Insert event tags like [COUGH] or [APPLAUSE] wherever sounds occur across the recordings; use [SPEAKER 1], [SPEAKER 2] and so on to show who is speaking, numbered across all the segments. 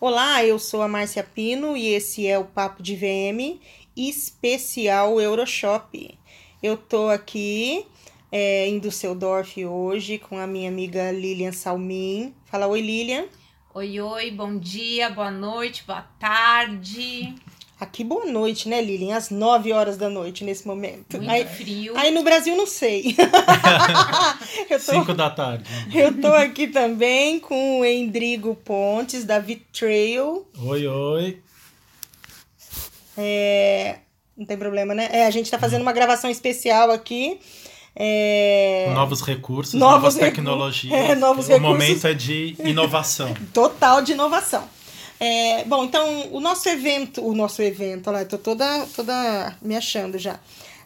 [SPEAKER 1] Olá, eu sou a Márcia Pino e esse é o Papo de VM especial Euroshop. Eu tô aqui é, em Düsseldorf hoje com a minha amiga Lilian Salmin. Fala oi, Lilian.
[SPEAKER 2] Oi, oi, bom dia, boa noite, boa tarde.
[SPEAKER 1] Aqui, boa noite, né, Lilian? Às 9 horas da noite nesse momento.
[SPEAKER 2] Muito
[SPEAKER 1] aí,
[SPEAKER 2] frio.
[SPEAKER 1] Aí no Brasil, não sei. [LAUGHS]
[SPEAKER 3] eu tô, 5 da tarde.
[SPEAKER 1] Eu tô aqui também com o Endrigo Pontes, da Vitrail.
[SPEAKER 3] Oi, oi.
[SPEAKER 1] É, não tem problema, né? É, a gente tá fazendo uma gravação especial aqui. É...
[SPEAKER 3] Novos recursos, novos novas tecnologias. [LAUGHS]
[SPEAKER 1] É, novos
[SPEAKER 3] o recursos. momento é de inovação.
[SPEAKER 1] Total de inovação. É, bom, então o nosso evento, o nosso evento, olha lá, eu tô toda, toda me achando já.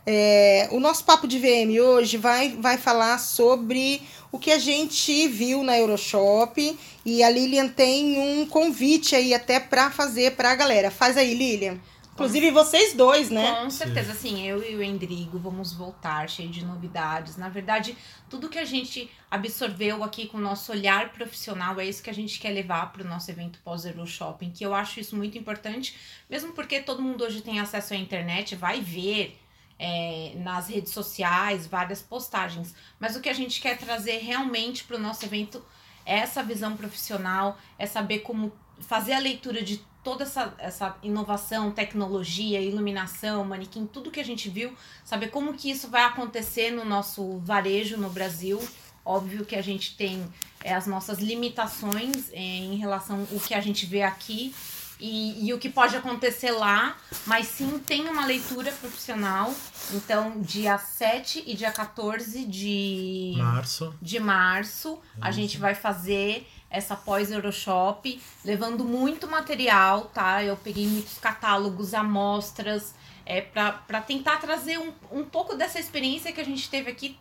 [SPEAKER 1] É, o nosso papo de VM hoje vai, vai falar sobre o que a gente viu na Euroshop e a Lilian tem um convite aí até para fazer para a galera. Faz aí, Lilian. Inclusive vocês dois, né?
[SPEAKER 2] Com certeza, sim. Eu e o Endrigo vamos voltar cheio de novidades. Na verdade, tudo que a gente absorveu aqui com o nosso olhar profissional é isso que a gente quer levar para o nosso evento pós-Euro Shopping, que eu acho isso muito importante, mesmo porque todo mundo hoje tem acesso à internet, vai ver é, nas redes sociais várias postagens. Mas o que a gente quer trazer realmente para o nosso evento é essa visão profissional, é saber como fazer a leitura de toda essa, essa inovação, tecnologia, iluminação, manequim, tudo que a gente viu, saber como que isso vai acontecer no nosso varejo no Brasil. Óbvio que a gente tem é, as nossas limitações é, em relação ao que a gente vê aqui e, e, o que pode acontecer lá, mas sim tem uma leitura profissional. Então, dia 7 e dia 14 de
[SPEAKER 3] março,
[SPEAKER 2] de março a gente vai fazer essa pós-Euroshop, levando muito material, tá? Eu peguei muitos catálogos, amostras, é, para tentar trazer um, um pouco dessa experiência que a gente teve aqui,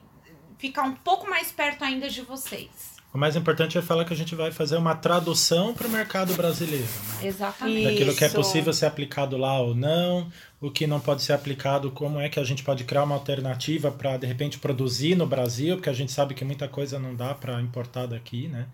[SPEAKER 2] ficar um pouco mais perto ainda de vocês.
[SPEAKER 3] O mais importante é falar que a gente vai fazer uma tradução para o mercado brasileiro.
[SPEAKER 2] Né? Exatamente.
[SPEAKER 3] Daquilo que é possível ser aplicado lá ou não, o que não pode ser aplicado, como é que a gente pode criar uma alternativa para, de repente, produzir no Brasil, porque a gente sabe que muita coisa não dá para importar daqui, né?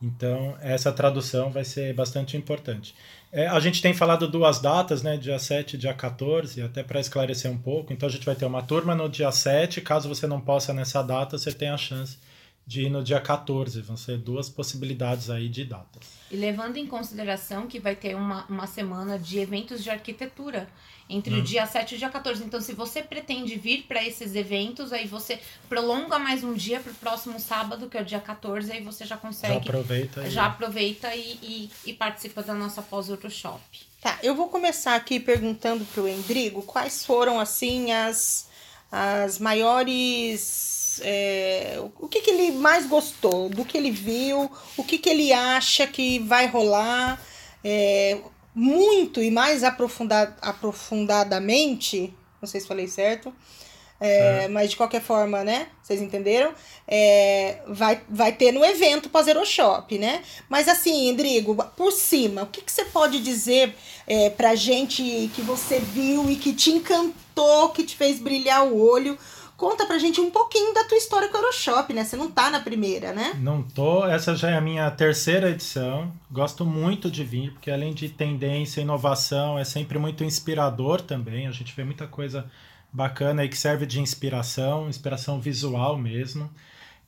[SPEAKER 3] Então, essa tradução vai ser bastante importante. É, a gente tem falado duas datas, né? Dia 7 e dia 14, até para esclarecer um pouco. Então, a gente vai ter uma turma no dia 7. Caso você não possa nessa data, você tem a chance de ir no dia 14. Vão ser duas possibilidades aí de datas.
[SPEAKER 2] E levando em consideração que vai ter uma, uma semana de eventos de arquitetura entre hum. o dia 7 e o dia 14. Então, se você pretende vir para esses eventos, aí você prolonga mais um dia para o próximo sábado, que é o dia 14, aí você já consegue.
[SPEAKER 3] Já aproveita.
[SPEAKER 2] Já e... aproveita e, e, e, participa da nossa pós-workshop.
[SPEAKER 1] Tá, eu vou começar aqui perguntando para o Endrigo quais foram, assim, as, as maiores. É, o que, que ele mais gostou, do que ele viu, o que, que ele acha que vai rolar. É, muito e mais aprofundad, aprofundadamente, não sei se falei certo, é, mas de qualquer forma, né? Vocês entenderam? É, vai, vai ter no evento pós-Euroshop, né? Mas assim, Endrigo, por cima, o que, que você pode dizer é, pra gente que você viu e que te encantou, que te fez brilhar o olho? Conta pra gente um pouquinho da tua história com o Euroshop, né? Você não tá na primeira, né?
[SPEAKER 3] Não tô. Essa já é a minha terceira edição. Gosto muito de vir, porque além de tendência, inovação, é sempre muito inspirador também. A gente vê muita coisa bacana aí que serve de inspiração, inspiração visual mesmo.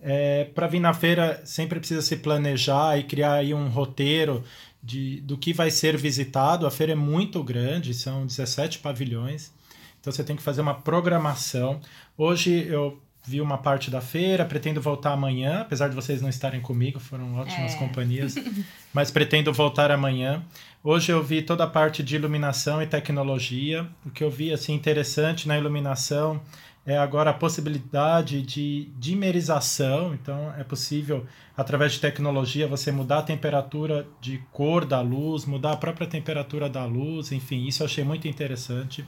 [SPEAKER 3] É, para vir na feira sempre precisa se planejar e criar aí um roteiro de, do que vai ser visitado. A feira é muito grande, são 17 pavilhões. Então você tem que fazer uma programação. Hoje eu vi uma parte da feira, pretendo voltar amanhã, apesar de vocês não estarem comigo, foram ótimas é. companhias, [LAUGHS] mas pretendo voltar amanhã. Hoje eu vi toda a parte de iluminação e tecnologia. O que eu vi assim interessante na iluminação é agora a possibilidade de dimerização, então é possível através de tecnologia você mudar a temperatura de cor da luz, mudar a própria temperatura da luz, enfim, isso eu achei muito interessante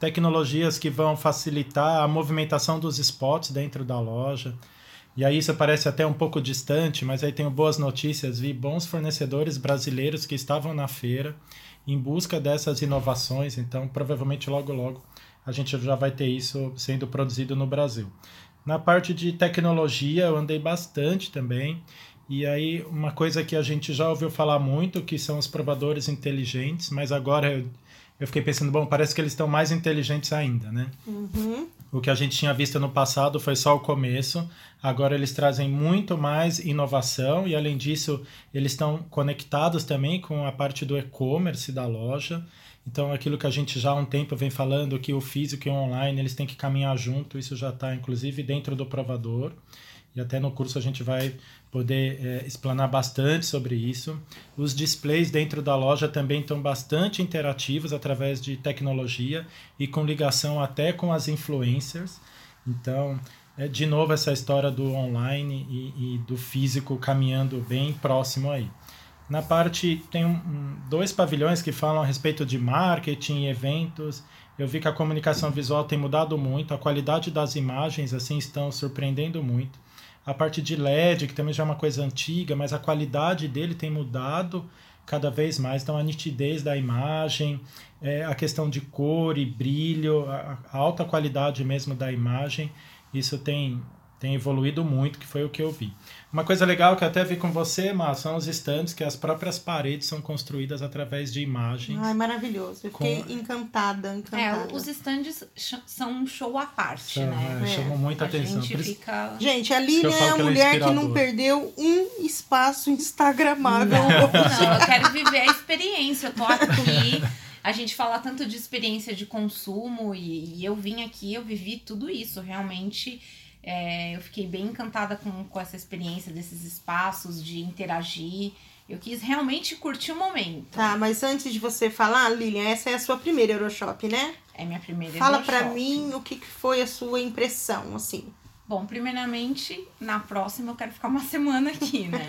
[SPEAKER 3] tecnologias que vão facilitar a movimentação dos spots dentro da loja. E aí isso parece até um pouco distante, mas aí tenho boas notícias, vi bons fornecedores brasileiros que estavam na feira em busca dessas inovações, então provavelmente logo logo a gente já vai ter isso sendo produzido no Brasil. Na parte de tecnologia eu andei bastante também E aí, uma coisa que a gente já ouviu falar muito, que são os provadores inteligentes, mas agora eu, eu fiquei pensando, bom, parece que eles estão mais inteligentes ainda, né?
[SPEAKER 1] Uhum.
[SPEAKER 3] O que a gente tinha visto no passado foi só o começo. Agora eles trazem muito mais inovação e, além disso, eles estão conectados também com a parte do e-commerce da loja. Então, aquilo que a gente já há um tempo vem falando, que o físico e o online eles têm que caminhar junto, isso já está, inclusive, dentro do provador. E até no curso a gente vai poder é, explanar bastante sobre isso. Os displays dentro da loja também estão bastante interativos através de tecnologia e com ligação até com as influencers. Então, é de novo essa história do online e, e do físico caminhando bem próximo aí. Na parte, tem um, dois pavilhões que falam a respeito de marketing, eventos. Eu vi que a comunicação visual tem mudado muito, a qualidade das imagens assim estão surpreendendo muito a parte de LED, que também já é uma coisa antiga, mas a qualidade dele tem mudado cada vez mais. Então, a nitidez da imagem, é, a questão de cor e brilho, a, a alta qualidade mesmo da imagem, isso tem, tem evoluído muito, que foi o que eu vi. Uma coisa legal que eu até vi com você, Mar, são os estandes que as próprias paredes são construídas através de imagens.
[SPEAKER 1] Ai, maravilhoso. Eu fiquei com... encantada, encantada.
[SPEAKER 2] É, os estandes são um show à parte, são, né?
[SPEAKER 3] É, chamam muita
[SPEAKER 2] a
[SPEAKER 3] atenção.
[SPEAKER 2] Gente, fica...
[SPEAKER 1] gente, a Lilian é a é mulher que, que, não perdeu um espaço instagramável.
[SPEAKER 2] Não, não, eu quero viver a experiência. Eu tô aqui... a gente fala tanto de experiência de consumo e, e, eu vim aqui, eu vivi tudo isso. Realmente é, eu fiquei bem encantada com, com essa experiência desses espaços, de interagir. Eu quis realmente curtir o momento.
[SPEAKER 1] Tá, mas antes de você falar, Lilian, essa é a sua primeira Euroshop, né?
[SPEAKER 2] É minha primeira
[SPEAKER 1] Fala
[SPEAKER 2] Euroshop.
[SPEAKER 1] pra mim o que foi a sua impressão, assim.
[SPEAKER 2] Bom, primeiramente, na próxima eu quero ficar uma [LAUGHS] semana aqui, né?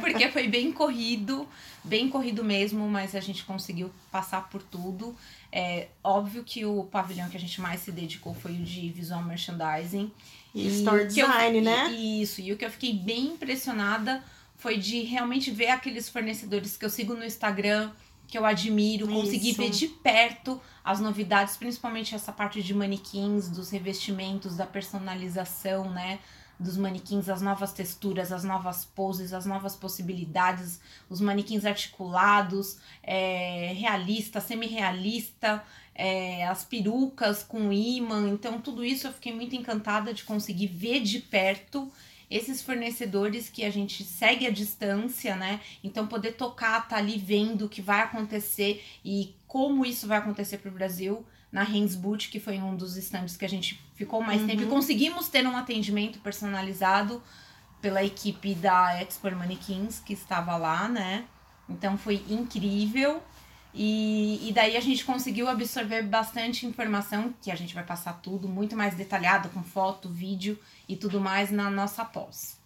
[SPEAKER 2] Porque foi bem corrido, bem corrido mesmo, mas a gente conseguiu passar por tudo. É óbvio que o pavilhão que a gente mais se dedicou foi o de visual merchandising.
[SPEAKER 1] E, store design,
[SPEAKER 2] eu,
[SPEAKER 1] né?
[SPEAKER 2] Isso, e o que eu fiquei bem impressionada foi de realmente ver aqueles fornecedores que eu sigo no Instagram, que eu admiro, conseguir ver de perto as novidades, principalmente essa parte de manequins, dos revestimentos, da personalização, né? Dos manequins, as novas texturas, as novas poses, as novas possibilidades, os manequins articulados, é, realista, semi-realista é, as perucas com imã. Então, tudo isso eu fiquei muito encantada de conseguir ver de perto esses fornecedores que a gente segue à distância, né? Então, poder tocar, tá ali vendo o que vai acontecer e como isso vai acontecer para o Brasil. Na Hands Boot, que foi um dos estandes que a gente ficou mais uhum. tempo e conseguimos ter um atendimento personalizado pela equipe da Expert Mannequins que estava lá, né? Então foi incrível. E, e daí a gente conseguiu absorver bastante informação, que a gente vai passar tudo muito mais detalhado, com foto, vídeo e tudo mais na nossa pós.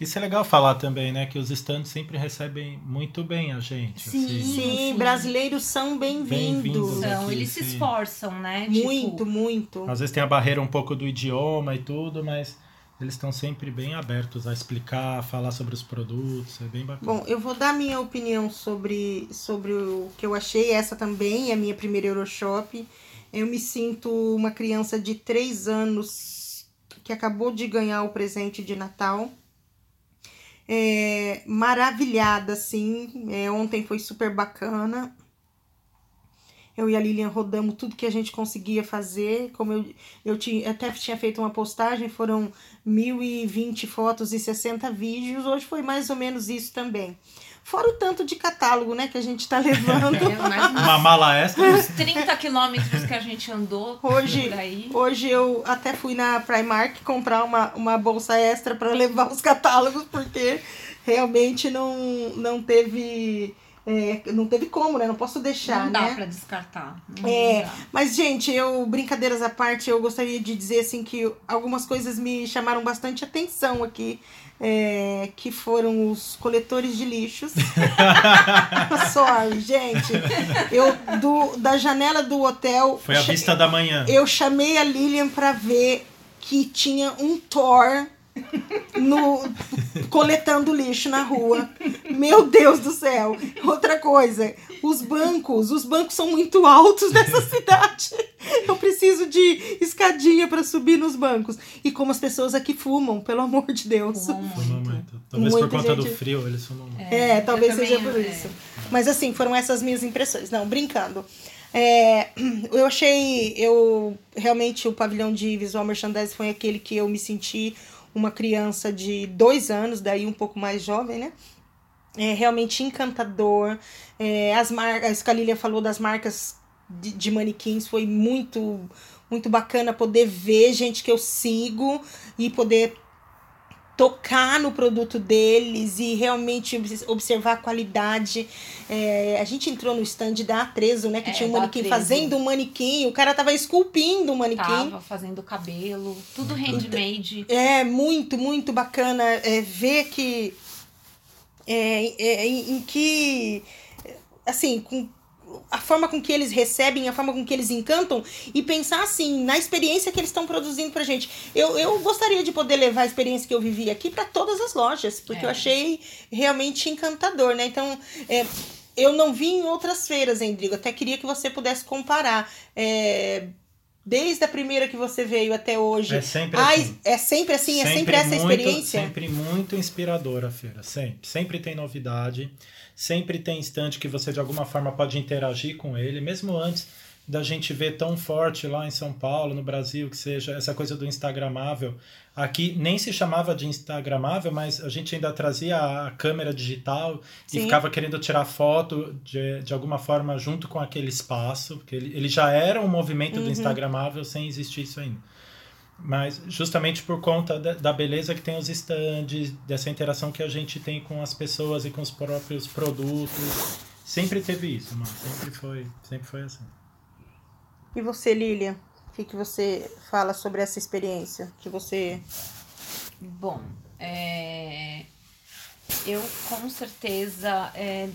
[SPEAKER 3] Isso é legal falar também, né? Que os estantes sempre recebem muito bem a gente.
[SPEAKER 1] Sim, assim. sim, sim. brasileiros são bem-vindos.
[SPEAKER 2] Bem são, eles sim. se esforçam, né?
[SPEAKER 1] Muito, tipo... muito.
[SPEAKER 3] Às vezes tem a barreira um pouco do idioma e tudo, mas eles estão sempre bem abertos a explicar, a falar sobre os produtos, é bem bacana.
[SPEAKER 1] Bom, eu vou dar minha opinião sobre, sobre o que eu achei. Essa também é a minha primeira Euroshop. Eu me sinto uma criança de 3 anos que acabou de ganhar o presente de Natal. É, maravilhada, assim. É, ontem foi super bacana. Eu e a Lilian rodamos tudo que a gente conseguia fazer. Como eu, eu tinha, até tinha feito uma postagem, foram 1020 fotos e 60 vídeos. Hoje foi mais ou menos isso também. Fora o tanto de catálogo, né, que a gente tá levando. [LAUGHS]
[SPEAKER 3] É, [LAUGHS] uma mala extra.
[SPEAKER 2] Uns 30 quilômetros que a gente andou
[SPEAKER 1] hoje,
[SPEAKER 2] por aí.
[SPEAKER 1] Hoje eu até fui na Primark comprar uma, uma bolsa extra para levar os [LAUGHS] catálogos, porque realmente não, não teve é, não teve como, né? Não posso deixar,
[SPEAKER 2] Não dá
[SPEAKER 1] né?
[SPEAKER 2] pra descartar.
[SPEAKER 1] Não é, dá. mas gente, eu brincadeiras à parte, eu gostaria de dizer assim que algumas coisas me chamaram bastante atenção aqui, é, que foram os coletores de lixos. [LAUGHS] Sorry, gente. Eu do da janela do hotel.
[SPEAKER 3] Foi a vista da manhã.
[SPEAKER 1] Eu chamei a Lilian para ver que tinha um Thor no coletando lixo na rua. Meu Deus do céu. Outra coisa, os bancos, os bancos são muito altos nessa [LAUGHS] cidade. Eu preciso de escadinha para subir nos bancos. E como as pessoas aqui fumam, pelo amor de Deus.
[SPEAKER 2] Fumam muito.
[SPEAKER 3] muito. Talvez
[SPEAKER 1] Muita
[SPEAKER 3] por conta
[SPEAKER 1] gente-
[SPEAKER 3] do frio, eles fumam muito.
[SPEAKER 1] É,
[SPEAKER 2] eu
[SPEAKER 1] talvez
[SPEAKER 2] também,
[SPEAKER 1] seja por
[SPEAKER 2] é.
[SPEAKER 1] isso. Mas assim, foram essas minhas impressões. Não, brincando. É, [CLEARS THROAT] eu achei, eu realmente o pavilhão de visual merchandising foi aquele que eu me senti uma criança de dois anos, daí um pouco mais jovem, né? É realmente encantador. É, as marcas, a Scalilia falou das marcas de, de manequins, foi muito, muito bacana poder ver gente que eu sigo e poder tocar no produto deles e realmente obs- observar a qualidade. É, a gente entrou no stand da Atrezo, né? Que
[SPEAKER 2] É,
[SPEAKER 1] tinha um manequim
[SPEAKER 2] Atrezo.
[SPEAKER 1] fazendo um manequim, o cara tava esculpindo um manequim.
[SPEAKER 2] Tava fazendo cabelo, tudo handmade.
[SPEAKER 1] É muito, muito bacana é, ver que. É, é, em, em que. Assim, com a forma com que eles recebem, a forma com que eles encantam e pensar assim, na experiência que eles estão produzindo pra gente. Eu, eu gostaria de poder levar a experiência que eu vivi aqui para todas as lojas, porque
[SPEAKER 2] É.
[SPEAKER 1] eu achei realmente encantador, né? Então, é, eu não vi em outras feiras, hein, Drigo? Até queria que você pudesse comparar. É, desde a primeira que você veio até hoje.
[SPEAKER 3] É sempre
[SPEAKER 1] Ai,
[SPEAKER 3] assim.
[SPEAKER 1] é sempre assim, é sempre essa
[SPEAKER 3] muito,
[SPEAKER 1] experiência.
[SPEAKER 3] Sempre muito inspiradora a feira, sempre. Sempre tem novidade, sempre tem instante que você de alguma forma pode interagir com ele, mesmo antes da gente ver tão forte lá em São Paulo, no Brasil, que seja essa coisa do Instagramável. Aqui nem se chamava de Instagramável, mas a gente ainda trazia a câmera digital
[SPEAKER 1] Sim.
[SPEAKER 3] e ficava querendo tirar foto de, de alguma forma junto com aquele espaço, porque ele, ele já era um movimento
[SPEAKER 1] Uhum.
[SPEAKER 3] do Instagramável sem existir isso ainda. Mas justamente por conta da, da beleza que tem os stands, dessa interação que a gente tem com as pessoas e com os próprios produtos. Sempre teve isso, mano. Sempre foi, sempre foi assim.
[SPEAKER 1] E você, Lilian? O que, que você fala sobre essa experiência que você.
[SPEAKER 2] Bom, é, eu com certeza. é,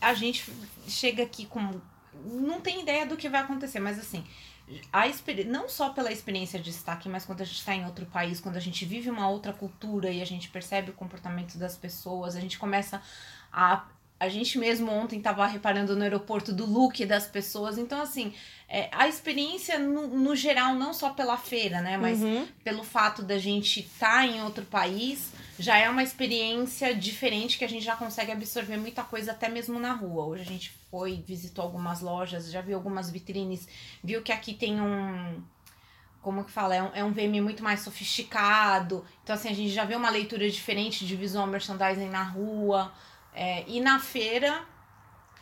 [SPEAKER 2] a gente chega aqui com. Não tem ideia do que vai acontecer, mas assim. A não só pela experiência de estar aqui, mas quando a gente está em outro país, quando a gente vive uma outra cultura e a gente percebe o comportamento das pessoas, a gente começa a. A gente mesmo ontem estava reparando no aeroporto do look das pessoas. Então, assim, é, a experiência no, no geral, não só pela feira, né? Mas
[SPEAKER 1] Uhum.
[SPEAKER 2] pelo fato da gente estar em outro país, já é uma experiência diferente que a gente já consegue absorver muita coisa até mesmo na rua. Hoje a gente foi, visitou algumas lojas, já viu algumas vitrines, viu que aqui tem um. Como que fala? É um, é um VM muito mais sofisticado. Então, assim, a gente já vê uma leitura diferente de visual merchandising na rua. É, e na feira,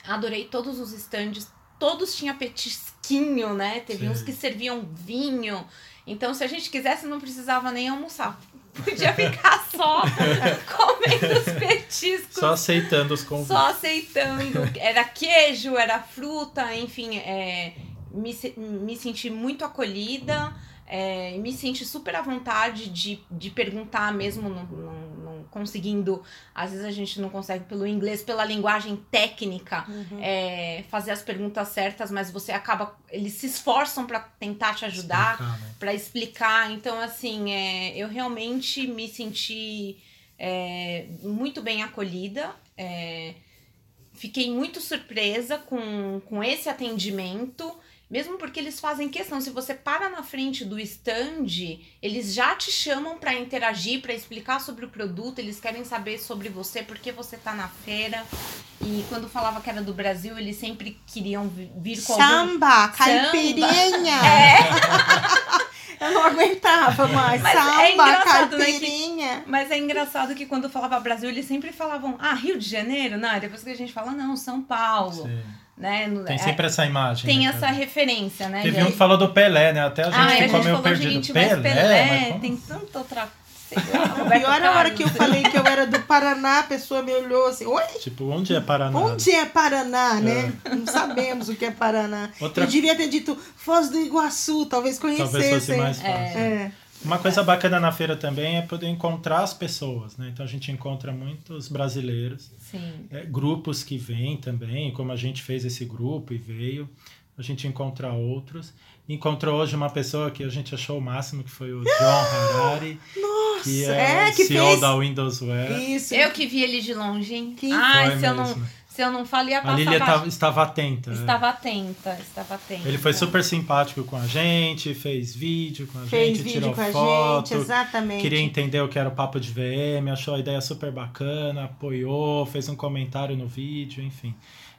[SPEAKER 2] adorei todos os stands. Todos tinham petisquinho, né? Teve
[SPEAKER 3] Sim.
[SPEAKER 2] uns que serviam vinho. Então, se a gente quisesse, não precisava nem almoçar. [LAUGHS] Podia ficar só [LAUGHS] comendo os petiscos.
[SPEAKER 3] Só aceitando os convites.
[SPEAKER 2] Só aceitando. Era queijo, era fruta, enfim. É, me, me senti muito acolhida. É, me senti super à vontade de, de perguntar mesmo, não conseguindo. Às vezes a gente não consegue pelo inglês, pela linguagem técnica
[SPEAKER 1] Uhum.
[SPEAKER 2] é, fazer as perguntas certas, mas você acaba. Eles se esforçam para tentar te ajudar,
[SPEAKER 3] Explicar, né?
[SPEAKER 2] para explicar. Então, assim, é, eu realmente me senti é, muito bem acolhida. é, fiquei muito surpresa com, com esse atendimento. Mesmo porque eles fazem questão, se você para na frente do stand, eles já te chamam para interagir, para explicar sobre o produto, eles querem saber sobre você, por que você tá na feira. E quando falava que era do Brasil, eles sempre queriam vi- vir com algum
[SPEAKER 1] Samba, caipirinha. [LAUGHS] [LAUGHS] Eu não aguentava mais.
[SPEAKER 2] Mas é
[SPEAKER 1] Samba,
[SPEAKER 2] engraçado, né, que-
[SPEAKER 1] caipirinha.
[SPEAKER 2] Mas é engraçado que quando falava Brasil, eles sempre falavam, ah, Rio de Janeiro? Não, e depois que a gente fala, não, São Paulo.
[SPEAKER 3] Sim.
[SPEAKER 2] Né?
[SPEAKER 3] Tem
[SPEAKER 2] é-
[SPEAKER 3] sempre essa imagem.
[SPEAKER 2] tem
[SPEAKER 3] né,
[SPEAKER 2] essa
[SPEAKER 3] cara?
[SPEAKER 2] referência, né?
[SPEAKER 3] Teve um que falou do Pelé, né? Até a gente
[SPEAKER 2] ah, e a
[SPEAKER 3] ficou
[SPEAKER 2] gente
[SPEAKER 3] meio
[SPEAKER 2] falou,
[SPEAKER 3] perdido.
[SPEAKER 2] gente, mas
[SPEAKER 3] Pelé?
[SPEAKER 2] Pelé,
[SPEAKER 3] Mas
[SPEAKER 2] tem tanta outra.
[SPEAKER 1] Pior [LAUGHS] é a hora que eu falei que eu era do Paraná, a pessoa me olhou assim, oi?
[SPEAKER 3] Tipo, onde é Paraná?
[SPEAKER 1] Onde é Paraná, né? Não sabemos o que é Paraná.
[SPEAKER 3] Outra-
[SPEAKER 1] Eu devia ter dito Foz do Iguaçu, talvez conhecessem.
[SPEAKER 3] Talvez fosse mais fácil.
[SPEAKER 1] É.
[SPEAKER 3] Uma coisa bacana na feira também é poder encontrar as pessoas, né? Então a gente encontra muitos brasileiros,
[SPEAKER 2] Sim.
[SPEAKER 3] é, grupos que vêm também, como a gente fez esse grupo e veio. A gente encontra outros. Encontrou hoje uma pessoa que a gente achou o máximo, que foi o John Harari.
[SPEAKER 1] Nossa,
[SPEAKER 3] que é,
[SPEAKER 1] é, que
[SPEAKER 3] CEO
[SPEAKER 1] fez.
[SPEAKER 3] da Windows Wear.
[SPEAKER 1] Isso.
[SPEAKER 2] Eu que vi ele de longe, hein?
[SPEAKER 1] Que
[SPEAKER 2] Ai, se eu, não. Se eu não falo, ia
[SPEAKER 3] A
[SPEAKER 2] passar
[SPEAKER 3] Lilia
[SPEAKER 2] batido.
[SPEAKER 3] tava- estava atenta. é.
[SPEAKER 2] Estava atenta, estava atenta.
[SPEAKER 3] Ele foi super simpático com a gente, fez vídeo com a
[SPEAKER 1] Fez
[SPEAKER 3] gente,
[SPEAKER 1] vídeo
[SPEAKER 3] tirou
[SPEAKER 1] com a
[SPEAKER 3] foto.
[SPEAKER 1] gente, exatamente.
[SPEAKER 3] Queria entender o que era o papo de VM, achou a ideia super bacana, apoiou, fez um comentário no vídeo, enfim.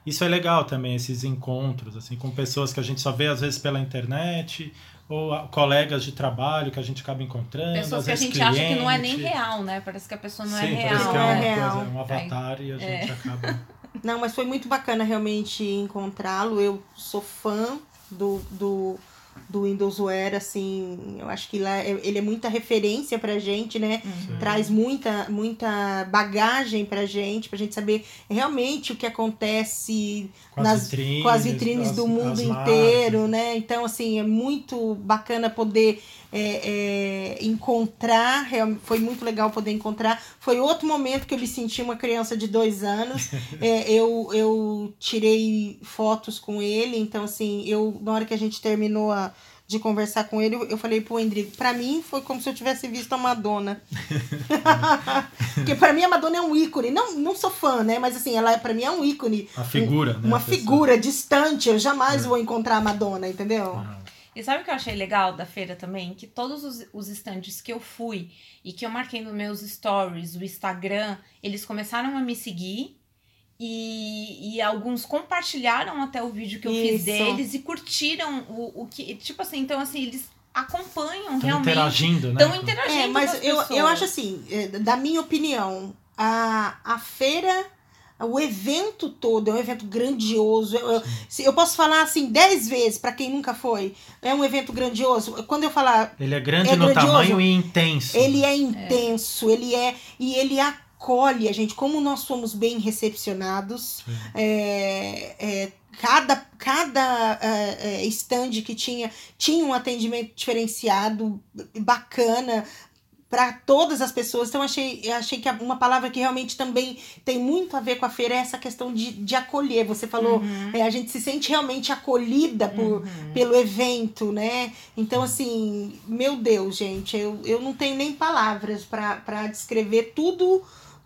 [SPEAKER 3] Isso é legal também, esses encontros, assim, com pessoas que a gente só vê às vezes pela internet, ou ah, colegas de trabalho que a gente acaba encontrando.
[SPEAKER 2] Pessoas
[SPEAKER 3] às
[SPEAKER 2] que a gente acha que não é nem
[SPEAKER 3] cliente.
[SPEAKER 2] real, né? Parece que a pessoa não
[SPEAKER 3] Sim,
[SPEAKER 2] é
[SPEAKER 3] parece
[SPEAKER 2] real.
[SPEAKER 3] que é uma
[SPEAKER 1] é
[SPEAKER 3] coisa,
[SPEAKER 1] real.
[SPEAKER 3] um avatar e a gente acaba.
[SPEAKER 1] Não, mas foi muito bacana realmente encontrá-lo. Eu sou fã do, do, do Windows Wear, assim, eu acho que lá é- ele é muita referência pra gente, né?
[SPEAKER 2] Uhum.
[SPEAKER 1] Traz muita, muita bagagem pra gente, pra gente saber realmente o que acontece
[SPEAKER 3] Com as
[SPEAKER 1] nas,
[SPEAKER 3] vitrines,
[SPEAKER 1] com as vitrines
[SPEAKER 3] as-
[SPEAKER 1] do mundo
[SPEAKER 3] as
[SPEAKER 1] inteiro, né? Então, assim, é muito bacana poder é, é, encontrar, foi muito legal poder encontrar. Foi outro momento que eu me senti uma criança de dois anos. [LAUGHS] É, eu, eu tirei fotos com ele, então, assim, eu, na hora que a gente terminou a- de conversar com ele, eu, falei pro Endrigo, pra mim foi como se eu tivesse visto a Madonna. [LAUGHS] Porque pra mim a Madonna é um ícone. Não, não sou fã, né? Mas assim, ela pra mim é um ícone.
[SPEAKER 3] A figura, né?
[SPEAKER 1] Uma
[SPEAKER 3] a pessoa.
[SPEAKER 1] figura distante. Eu jamais
[SPEAKER 3] É.
[SPEAKER 1] vou encontrar a Madonna, entendeu?
[SPEAKER 3] Ah,
[SPEAKER 2] E sabe o que eu achei legal da feira também? Que todos os, os estandes que eu fui e que eu marquei nos meus stories, o Instagram, eles começaram a me seguir. E, e alguns compartilharam até o vídeo que eu fiz
[SPEAKER 1] Isso.
[SPEAKER 2] deles e curtiram o, o que. Tipo assim, então assim, eles acompanham
[SPEAKER 3] Tão
[SPEAKER 2] realmente.
[SPEAKER 3] interagindo, né?
[SPEAKER 2] Estão interagindo.
[SPEAKER 1] É, mas
[SPEAKER 2] com as
[SPEAKER 1] eu, eu acho assim, é, da minha opinião, a, a feira, o evento todo é um evento grandioso. Eu, eu, se- eu posso falar assim dez vezes para quem nunca foi. É um evento grandioso. Quando eu falar
[SPEAKER 3] Ele é grande
[SPEAKER 1] É
[SPEAKER 3] no
[SPEAKER 1] grandioso.
[SPEAKER 3] tamanho e intenso.
[SPEAKER 1] Ele é intenso, ele é. E ele acolhe a gente, como nós somos bem recepcionados. É, é, cada cada é, stand que tinha tinha um atendimento diferenciado, bacana para todas as pessoas. Então, achei, achei que uma palavra que realmente também tem muito a ver com a feira é essa questão de, de acolher. Você falou,
[SPEAKER 2] Uhum.
[SPEAKER 1] é, a gente se sente realmente acolhida por,
[SPEAKER 2] Uhum.
[SPEAKER 1] pelo evento, né? Então, assim, meu Deus, gente, eu, eu não tenho nem palavras para descrever tudo,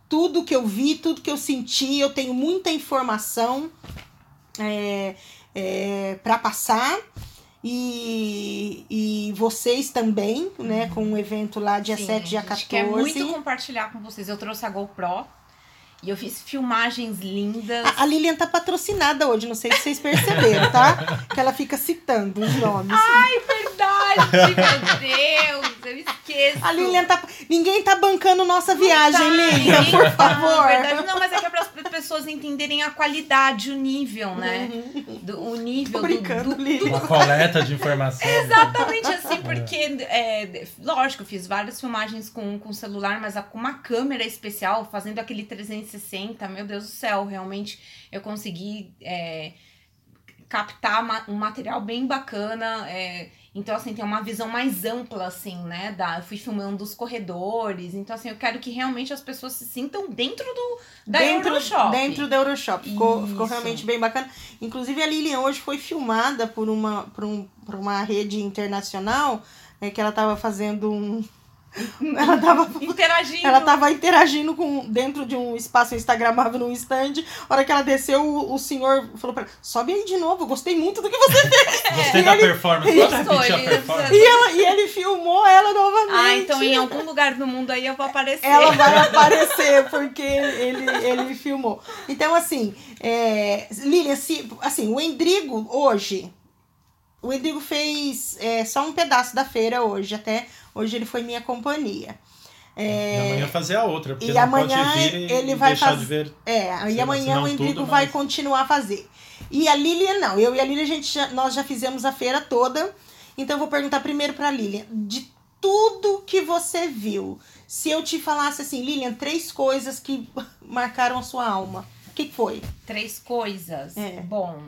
[SPEAKER 1] tudo que eu vi, tudo que eu senti. Eu tenho muita informação é, é, para passar. E, e vocês também, né? Com o evento lá dia
[SPEAKER 2] Sim,
[SPEAKER 1] 7, dia
[SPEAKER 2] a
[SPEAKER 1] 14.
[SPEAKER 2] gente quer muito compartilhar com vocês. Eu trouxe a GoPro e eu fiz filmagens lindas.
[SPEAKER 1] A, a Lilian tá patrocinada hoje, não sei se vocês perceberam, tá? [LAUGHS] que ela fica citando os nomes.
[SPEAKER 2] Ai, verdade, meu Deus, eu esqueço.
[SPEAKER 1] A Lilian tá. Ninguém tá bancando nossa viagem,
[SPEAKER 2] Tá,
[SPEAKER 1] Lilian,
[SPEAKER 2] ninguém
[SPEAKER 1] por
[SPEAKER 2] tá,
[SPEAKER 1] favor.
[SPEAKER 2] verdade. Não, mas é que é para as pessoas entenderem a qualidade, o nível, né? Do, o nível
[SPEAKER 1] Tô
[SPEAKER 2] do-
[SPEAKER 1] brincando,
[SPEAKER 2] do,
[SPEAKER 1] Lilian.
[SPEAKER 3] Uma coleta de informação.
[SPEAKER 2] Exatamente assim, porque, é, lógico, eu fiz várias filmagens com, com celular, mas com uma câmera especial, fazendo aquele 360, meu Deus do céu, realmente eu consegui é, captar um material bem bacana. é, então, assim, tem uma visão mais ampla, assim, né? Da, eu fui filmando os corredores. Então, assim, eu quero que realmente as pessoas se sintam dentro do da
[SPEAKER 1] dentro,
[SPEAKER 2] Euroshop.
[SPEAKER 1] dentro da Euroshop. Ficou, ficou realmente bem bacana. Inclusive, a Lilian hoje foi filmada por uma, por um, por uma rede internacional é, que ela tava fazendo um. [LAUGHS] Ela tava [LAUGHS]
[SPEAKER 2] Interagindo.
[SPEAKER 1] Ela tava interagindo com dentro de um espaço instagramável num stand. A hora que ela desceu, o, o senhor falou pra ela: sobe aí de novo, eu gostei muito do que você fez. [LAUGHS]
[SPEAKER 3] Gostei
[SPEAKER 1] E
[SPEAKER 3] da
[SPEAKER 1] ele-
[SPEAKER 3] performance. Pode
[SPEAKER 2] Gostou,
[SPEAKER 3] repetir a
[SPEAKER 2] ele-
[SPEAKER 3] performance?
[SPEAKER 1] E, ela, e ele filmou ela novamente.
[SPEAKER 2] Ah, então em algum lugar do mundo aí eu vou aparecer.
[SPEAKER 1] Ela vai aparecer porque ele, ele filmou. Então, assim, é, Lilian, se, assim, o Endrigo hoje. O Endrigo fez é, só um pedaço da feira hoje, até hoje ele foi minha companhia.
[SPEAKER 3] E amanhã fazer a outra, porque
[SPEAKER 1] e
[SPEAKER 3] não
[SPEAKER 1] amanhã
[SPEAKER 3] pode vir e
[SPEAKER 1] ele vai
[SPEAKER 3] deixar
[SPEAKER 1] faz-
[SPEAKER 3] de ver.
[SPEAKER 1] É, e amanhã o Endrigo
[SPEAKER 3] tudo,
[SPEAKER 1] vai
[SPEAKER 3] mas-
[SPEAKER 1] continuar a fazer. E a Lilian não. Eu e a Lilian, a gente já- nós já fizemos a feira toda. Então eu vou perguntar primeiro pra Lilian. De tudo que você viu, se eu te falasse assim, Lilian, três coisas que [LAUGHS] marcaram a sua alma. O que foi?
[SPEAKER 2] Três coisas.
[SPEAKER 1] É.
[SPEAKER 2] Bom,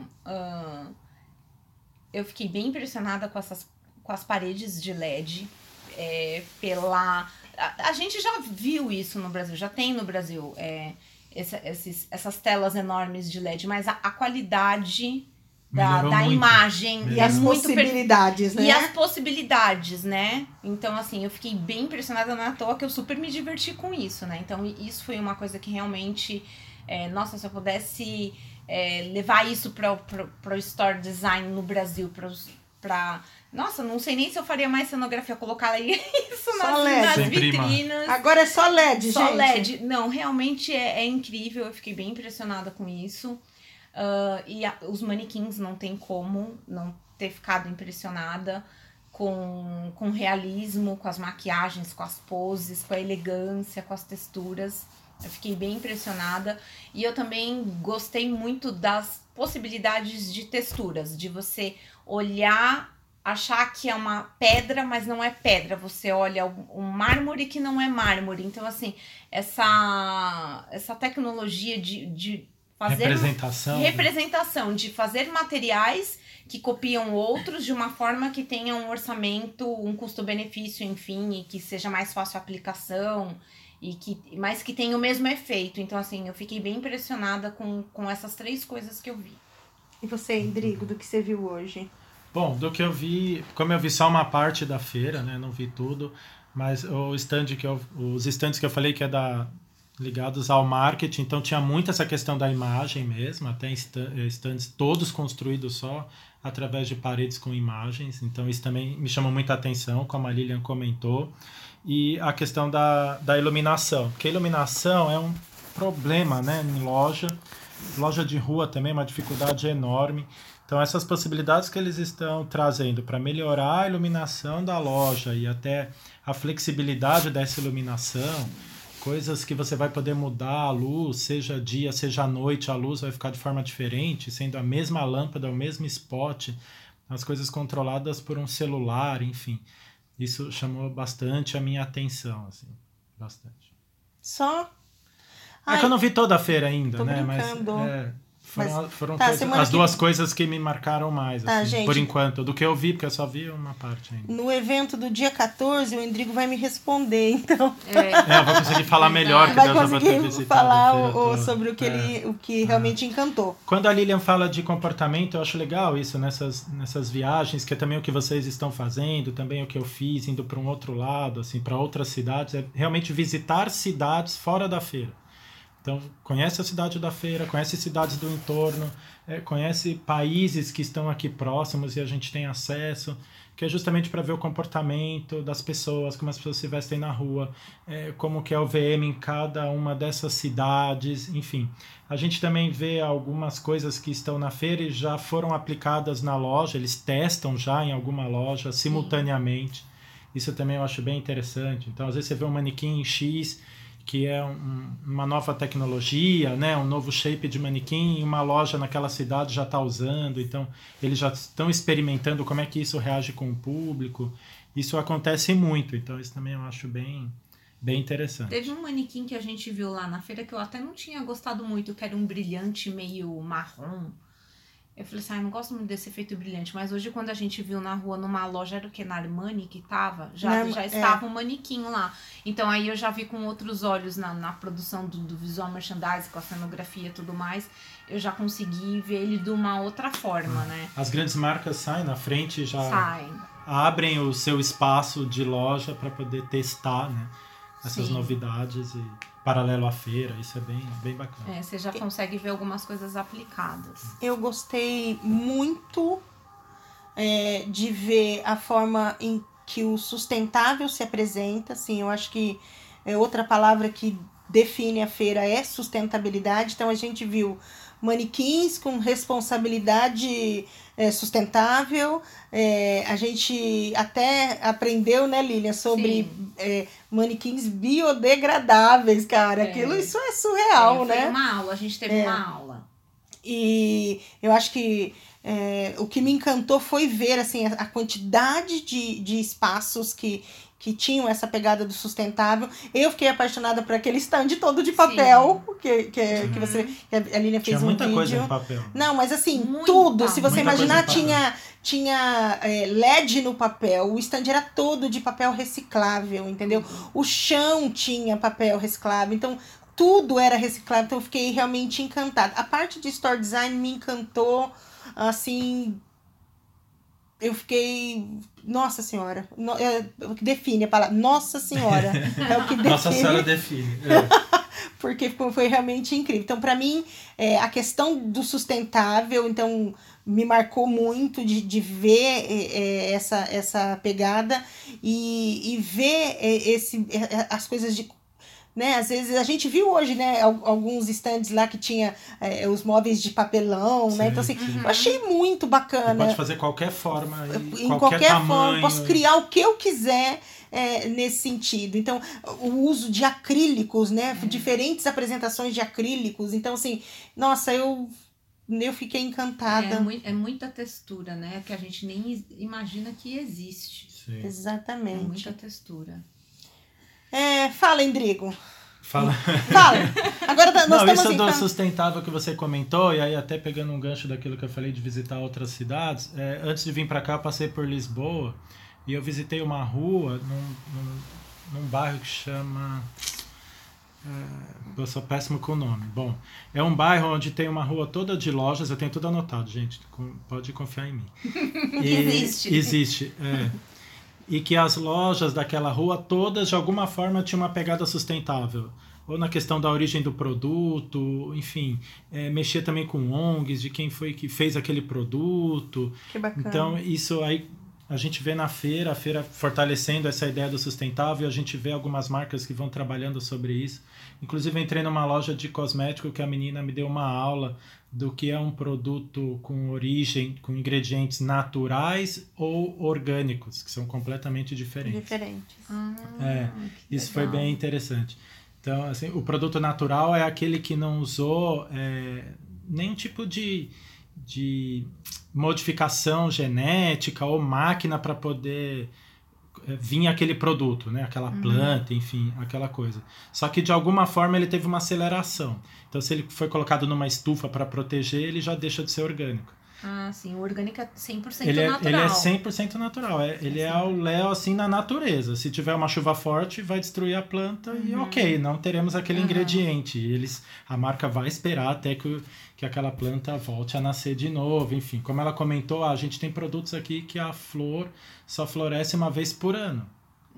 [SPEAKER 2] eu fiquei bem impressionada com, essas, com as paredes de LED. É, pela. A, a gente já viu isso no Brasil, já tem no Brasil é, essa- esses- essas telas enormes de LED, mas a, a qualidade da, da imagem.
[SPEAKER 1] E as muito possibilidades, per... né?
[SPEAKER 2] E as possibilidades, né? Então, assim, eu fiquei bem impressionada na toa que eu super me diverti com isso, né? Então, isso foi uma coisa que realmente. É, nossa, se eu pudesse é, levar isso para o store design no Brasil, para nossa, não sei nem se eu faria mais cenografia, colocar [LAUGHS] isso nas, nas vitrinas.
[SPEAKER 1] Agora é só LED,
[SPEAKER 2] só
[SPEAKER 1] gente. Só
[SPEAKER 2] LED. Não, realmente é, é, incrível. Eu fiquei bem impressionada com isso. Uh, e a, os manequins não tem como não ter ficado impressionada com, com realismo, com as maquiagens, com as poses, com a elegância, com as texturas. Eu fiquei bem impressionada. E eu também gostei muito das possibilidades de texturas, de você olhar achar que é uma pedra, mas não é pedra. Você olha um mármore que não é mármore. Então, assim, essa, essa tecnologia de, de fazer.
[SPEAKER 3] Representação.
[SPEAKER 2] Representação, de fazer materiais que copiam outros de uma forma que tenha um orçamento, um custo-benefício, enfim, e que seja mais fácil a aplicação. E que, mas que tenha o mesmo efeito. Então, assim, eu fiquei bem impressionada com, com essas três coisas que eu vi.
[SPEAKER 1] E você, Indrigo, do que você viu hoje?
[SPEAKER 3] Bom, do que eu vi, como eu vi só uma parte da feira, né, não vi tudo, mas o stand que eu, os stands que eu falei que é da ligados ao marketing, então tinha muito essa questão da imagem mesmo, até stands todos construídos só através de paredes com imagens, então isso também me chamou muita atenção, como a Lilian comentou, e a questão da, da iluminação, porque a iluminação é um problema, né, em loja, loja de rua também é uma dificuldade enorme, então, essas possibilidades que eles estão trazendo para melhorar a iluminação da loja e até a flexibilidade dessa iluminação, coisas que você vai poder mudar a luz, seja dia, seja noite, a luz vai ficar de forma diferente, sendo a mesma lâmpada, o mesmo spot, as coisas controladas por um celular, enfim. Isso chamou bastante a minha atenção, assim, bastante.
[SPEAKER 1] Só? É
[SPEAKER 3] Ai, que eu não vi toda a feira ainda, né?
[SPEAKER 1] Brincando.
[SPEAKER 3] Mas é, foram, Mas, foram tá, coisa, as duas que... coisas que me marcaram mais, tá, assim, gente, por enquanto. Do que eu vi, porque eu só vi uma parte ainda.
[SPEAKER 1] No evento do dia 14, o Endrigo vai me responder, [LAUGHS] então.
[SPEAKER 3] É, é eu vou conseguir falar melhor, que
[SPEAKER 1] vai conseguir falar o, o, sobre o que, é. ele, o que é. realmente encantou.
[SPEAKER 3] Quando a Lilian fala de comportamento, eu acho legal isso nessas, nessas viagens, que é também o que vocês estão fazendo, também o que eu fiz, indo para um outro lado, assim, para outras cidades, é realmente visitar cidades fora da feira. Então, conhece a cidade da feira, conhece cidades do entorno, é, conhece países que estão aqui próximos e a gente tem acesso, que é justamente para ver o comportamento das pessoas, como as pessoas se vestem na rua, é, como que é o VM em cada uma dessas cidades, enfim. A gente também vê algumas coisas que estão na feira e já foram aplicadas na loja, eles testam já em alguma loja simultaneamente. Isso também eu acho bem interessante. Então, às vezes você vê um manequim X que é um, uma nova tecnologia, né, um novo shape de manequim, e uma loja naquela cidade já está usando, então eles já estão experimentando como é que isso reage com o público. Isso acontece muito, então isso também eu acho bem, bem interessante.
[SPEAKER 2] Teve um manequim que a gente viu lá na feira que eu até não tinha gostado muito, que era um brilhante meio marrom eu falei assim, ah, eu não gosto muito desse efeito brilhante, mas hoje quando a gente viu na rua, numa loja, era o que? Na Armani que tava? Já, na, já é. estava é. um manequim lá. Então aí eu já vi com outros olhos na, na produção do, do visual merchandising, com a cenografia e tudo mais, eu já consegui ver ele de uma outra forma, né?
[SPEAKER 3] As grandes marcas saem na frente já
[SPEAKER 2] saem.
[SPEAKER 3] abrem o seu espaço de loja para poder testar, né? Essas Sim. novidades e paralelo à feira, isso é bem, bem bacana.
[SPEAKER 2] É, você já consegue ver algumas coisas aplicadas.
[SPEAKER 1] Eu gostei muito é, de ver a forma em que o sustentável se apresenta, assim, eu acho que é outra palavra que define a feira é sustentabilidade, então a gente viu manequins com responsabilidade é, sustentável. É, a gente até aprendeu, né, Lilian, sobre é, manequins biodegradáveis, cara. É. Aquilo, isso é surreal,
[SPEAKER 2] é,
[SPEAKER 1] né?
[SPEAKER 2] Uma aula, a gente teve uma aula.
[SPEAKER 1] E eu acho que é, o que me encantou foi ver assim, a, quantidade de, de espaços que, que tinham essa pegada do sustentável. Eu fiquei apaixonada por aquele stand todo de papel, que, que, uhum. que você que a Lilian fez
[SPEAKER 3] tinha
[SPEAKER 1] um
[SPEAKER 3] muita
[SPEAKER 1] vídeo.
[SPEAKER 3] coisa em papel.
[SPEAKER 1] Não, mas assim, muita, tudo. Se você imaginar, tinha, tinha é, LED no papel, o stand era todo de papel reciclável, entendeu? O chão tinha papel reciclável. Então, tudo era reciclado, então eu fiquei realmente encantada. A parte de store design me encantou, assim, eu fiquei. Nossa Senhora. No, é, define a palavra. Nossa Senhora. É o que [LAUGHS] define.
[SPEAKER 3] Nossa Senhora define. É. [LAUGHS]
[SPEAKER 1] Porque foi realmente incrível. Então, para mim, é, a questão do sustentável, então, me marcou muito de, de ver é, é essa, essa pegada e, e ver é, esse, é, as coisas de né? Às vezes a gente viu hoje, né, alguns stands lá que tinha é, os móveis de papelão, sim, né? Então, assim, uhum. eu achei muito bacana.
[SPEAKER 3] Você pode fazer qualquer forma,
[SPEAKER 1] em
[SPEAKER 3] qualquer,
[SPEAKER 1] qualquer
[SPEAKER 3] tamanho.
[SPEAKER 1] forma, posso criar o que eu quiser. É, nesse sentido. Então, o uso de acrílicos, né? Uhum. Diferentes apresentações de acrílicos. Então, assim, nossa, eu eu fiquei encantada.
[SPEAKER 2] É, é, muita textura, né? Que a gente nem imagina que existe.
[SPEAKER 1] Sim. Exatamente. É
[SPEAKER 2] muita textura.
[SPEAKER 1] É, fala, Endrigo.
[SPEAKER 3] Fala.
[SPEAKER 1] Fala. Agora nós
[SPEAKER 3] Não,
[SPEAKER 1] estamos
[SPEAKER 3] isso
[SPEAKER 1] então...
[SPEAKER 3] do sustentável que você comentou, e aí até pegando um gancho daquilo que eu falei de visitar outras cidades, é, antes de vir para cá, eu passei por Lisboa e eu visitei uma rua num, num, num bairro que chama. É, eu sou péssimo com o nome. Bom, é um bairro onde tem uma rua toda de lojas, eu tenho tudo anotado, gente, pode confiar em mim. [LAUGHS]
[SPEAKER 2] E, existe.
[SPEAKER 3] Existe, é e que as lojas daquela rua todas de alguma forma tinham uma pegada sustentável ou na questão da origem do produto, enfim, é, mexer também com ONGs, de quem foi que fez aquele produto.
[SPEAKER 1] Que bacana.
[SPEAKER 3] Então, isso aí a gente vê na feira, a feira fortalecendo essa ideia do sustentável, a gente vê algumas marcas que vão trabalhando sobre isso. Inclusive, entrei numa loja de cosmético que a menina me deu uma aula do que é um produto com origem, com ingredientes naturais ou orgânicos, que são completamente diferentes.
[SPEAKER 1] Diferentes.
[SPEAKER 2] Ah,
[SPEAKER 3] é, isso legal. foi bem interessante. Então, assim, o produto natural é aquele que não usou é, nenhum tipo de, de modificação genética ou máquina para poder é, vinha aquele produto, né? Aquela uhum. planta, enfim, aquela coisa. Só que de alguma forma ele teve uma aceleração. Então, se ele foi colocado numa estufa para proteger, ele já deixa de ser orgânico.
[SPEAKER 2] Ah, sim. O orgânico é 100%
[SPEAKER 3] ele é,
[SPEAKER 2] natural.
[SPEAKER 3] Ele é 100% natural. É, ele é, é o Léo, assim, na natureza. Se tiver uma chuva forte, vai destruir a planta uhum. e ok, não teremos aquele uhum. ingrediente. Eles, a marca vai esperar até que, que aquela planta volte a nascer de novo. Enfim, como ela comentou, a gente tem produtos aqui que a flor só floresce uma vez por ano.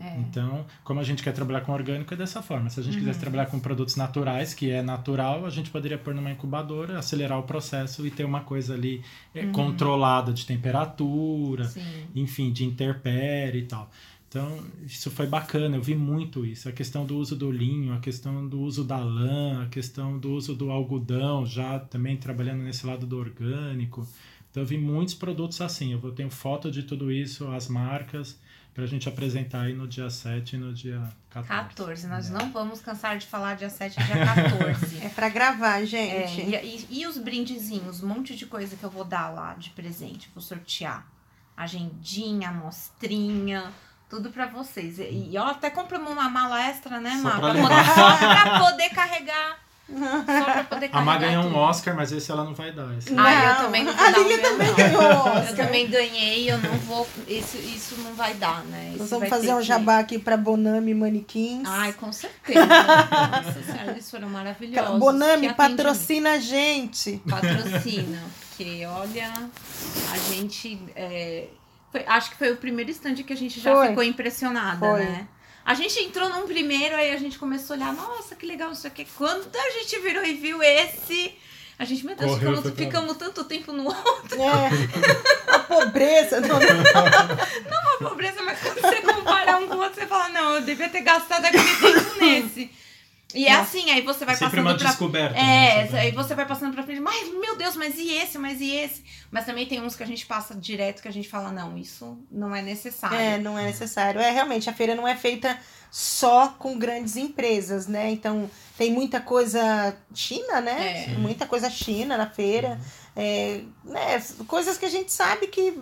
[SPEAKER 3] É. Então, como a gente quer trabalhar com orgânico, é dessa forma. Se a gente uhum. quisesse trabalhar com produtos naturais, que é natural, a gente poderia pôr numa incubadora, acelerar o processo e ter uma coisa ali é, uhum. controlada de temperatura, Sim. enfim, de interpere e tal. Então, isso foi bacana, eu vi muito isso. A questão do uso do linho, a questão do uso da lã, a questão do uso do algodão, já também trabalhando nesse lado do orgânico. Então, eu vi muitos produtos assim. Eu tenho foto de tudo isso, as marcas para a gente apresentar aí no dia 7 e no dia 14.
[SPEAKER 2] 14. Nós é. não vamos cansar de falar dia 7 e dia 14. [LAUGHS]
[SPEAKER 1] é para gravar, gente.
[SPEAKER 2] É, e, e, e, os brindezinhos, um monte de coisa que eu vou dar lá de presente, vou sortear. Agendinha, amostrinha, tudo para vocês. E, e ó, até compramos uma mala extra, né, Má? Pra poder carregar só pra poder
[SPEAKER 3] A Má ganhou um Oscar, mas esse ela não vai dar.
[SPEAKER 2] Esse ah, eu também não vou
[SPEAKER 1] A Lívia também ganhou Oscar.
[SPEAKER 2] Eu também ganhei, eu não vou. Isso, isso não vai dar, né?
[SPEAKER 1] Nós vamos fazer um jabá aqui pra Bonami Manequins.
[SPEAKER 2] Ai, com certeza. Nossa senhora, eles foram maravilhosos.
[SPEAKER 1] Bonami, patrocina a gente.
[SPEAKER 2] Patrocina. Porque, olha, a gente. É, foi, acho que foi o primeiro stand que a gente já foi. ficou impressionada, foi. né? A gente entrou num primeiro, aí a gente começou a olhar, nossa, que legal isso aqui. Quando a gente virou e viu esse. A gente, meu Deus, Correu, ficamos, ficamos tanto tempo no outro.
[SPEAKER 1] É, a pobreza. Não, [LAUGHS]
[SPEAKER 2] não a pobreza, mas quando você compara um com o outro, você fala, não, eu devia ter gastado aquele tempo nesse. E é assim, aí você vai
[SPEAKER 3] Sempre
[SPEAKER 2] passando
[SPEAKER 3] uma pra... descoberta.
[SPEAKER 2] É, né? aí você vai passando pra frente, mas meu Deus, mas e esse, mas e esse? Mas também tem uns que a gente passa direto que a gente fala, não, isso não é necessário.
[SPEAKER 1] É, não é necessário. É, realmente, a feira não é feita só com grandes empresas, né? Então, tem muita coisa China, né? É. Muita coisa China na feira. Uhum. É, né? Coisas que a gente sabe que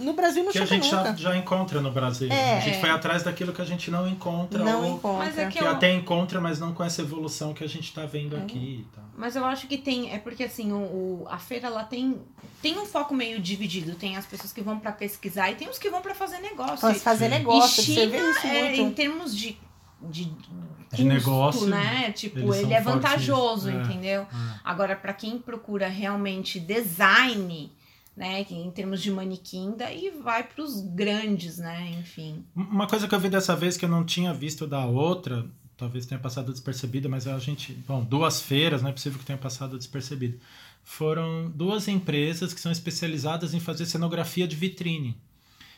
[SPEAKER 1] no Brasil não
[SPEAKER 3] que
[SPEAKER 1] chega
[SPEAKER 3] a gente
[SPEAKER 1] nunca.
[SPEAKER 3] Já, já encontra no Brasil.
[SPEAKER 1] É,
[SPEAKER 3] a gente
[SPEAKER 1] é.
[SPEAKER 3] foi atrás daquilo que a gente não encontra.
[SPEAKER 1] Não
[SPEAKER 3] ou
[SPEAKER 1] encontra.
[SPEAKER 2] Mas é
[SPEAKER 3] que,
[SPEAKER 2] que eu...
[SPEAKER 3] até encontra, mas não com essa evolução que a gente está vendo é. aqui. Tá.
[SPEAKER 2] Mas eu acho que tem, é porque assim, o, o, a feira ela tem, tem um foco meio dividido. Tem as pessoas que vão para pesquisar e tem os que vão para fazer negócio.
[SPEAKER 1] Fazer negócio,
[SPEAKER 2] e China,
[SPEAKER 1] você vê isso
[SPEAKER 2] é, em termos de de,
[SPEAKER 3] de negócio,
[SPEAKER 2] né? Tipo, ele é vantajoso, é, entendeu? É. Agora, para quem procura realmente design, né, em termos de manequim, daí vai para os grandes, né, enfim.
[SPEAKER 3] Uma coisa que eu vi dessa vez que eu não tinha visto da outra, talvez tenha passado despercebida, mas a gente, bom, duas feiras, não é possível que tenha passado despercebido. Foram duas empresas que são especializadas em fazer cenografia de vitrine.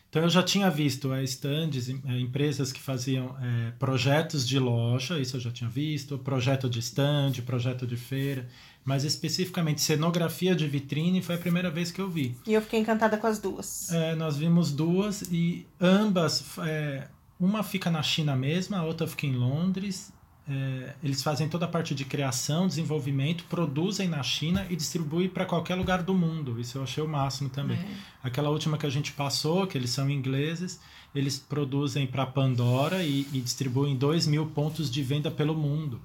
[SPEAKER 3] Então eu já tinha visto é, stands, é, empresas que faziam é, projetos de loja, isso eu já tinha visto, projeto de stand, projeto de feira, mas especificamente cenografia de vitrine foi a primeira vez que eu vi.
[SPEAKER 1] E eu fiquei encantada com as duas.
[SPEAKER 3] É, nós vimos duas e ambas, é, uma fica na China mesma, a outra fica em Londres. É, eles fazem toda a parte de criação, desenvolvimento, produzem na China e distribuem para qualquer lugar do mundo. Isso eu achei o máximo também. É. Aquela última que a gente passou, que eles são ingleses, eles produzem para Pandora e, e distribuem 2 mil pontos de venda pelo mundo.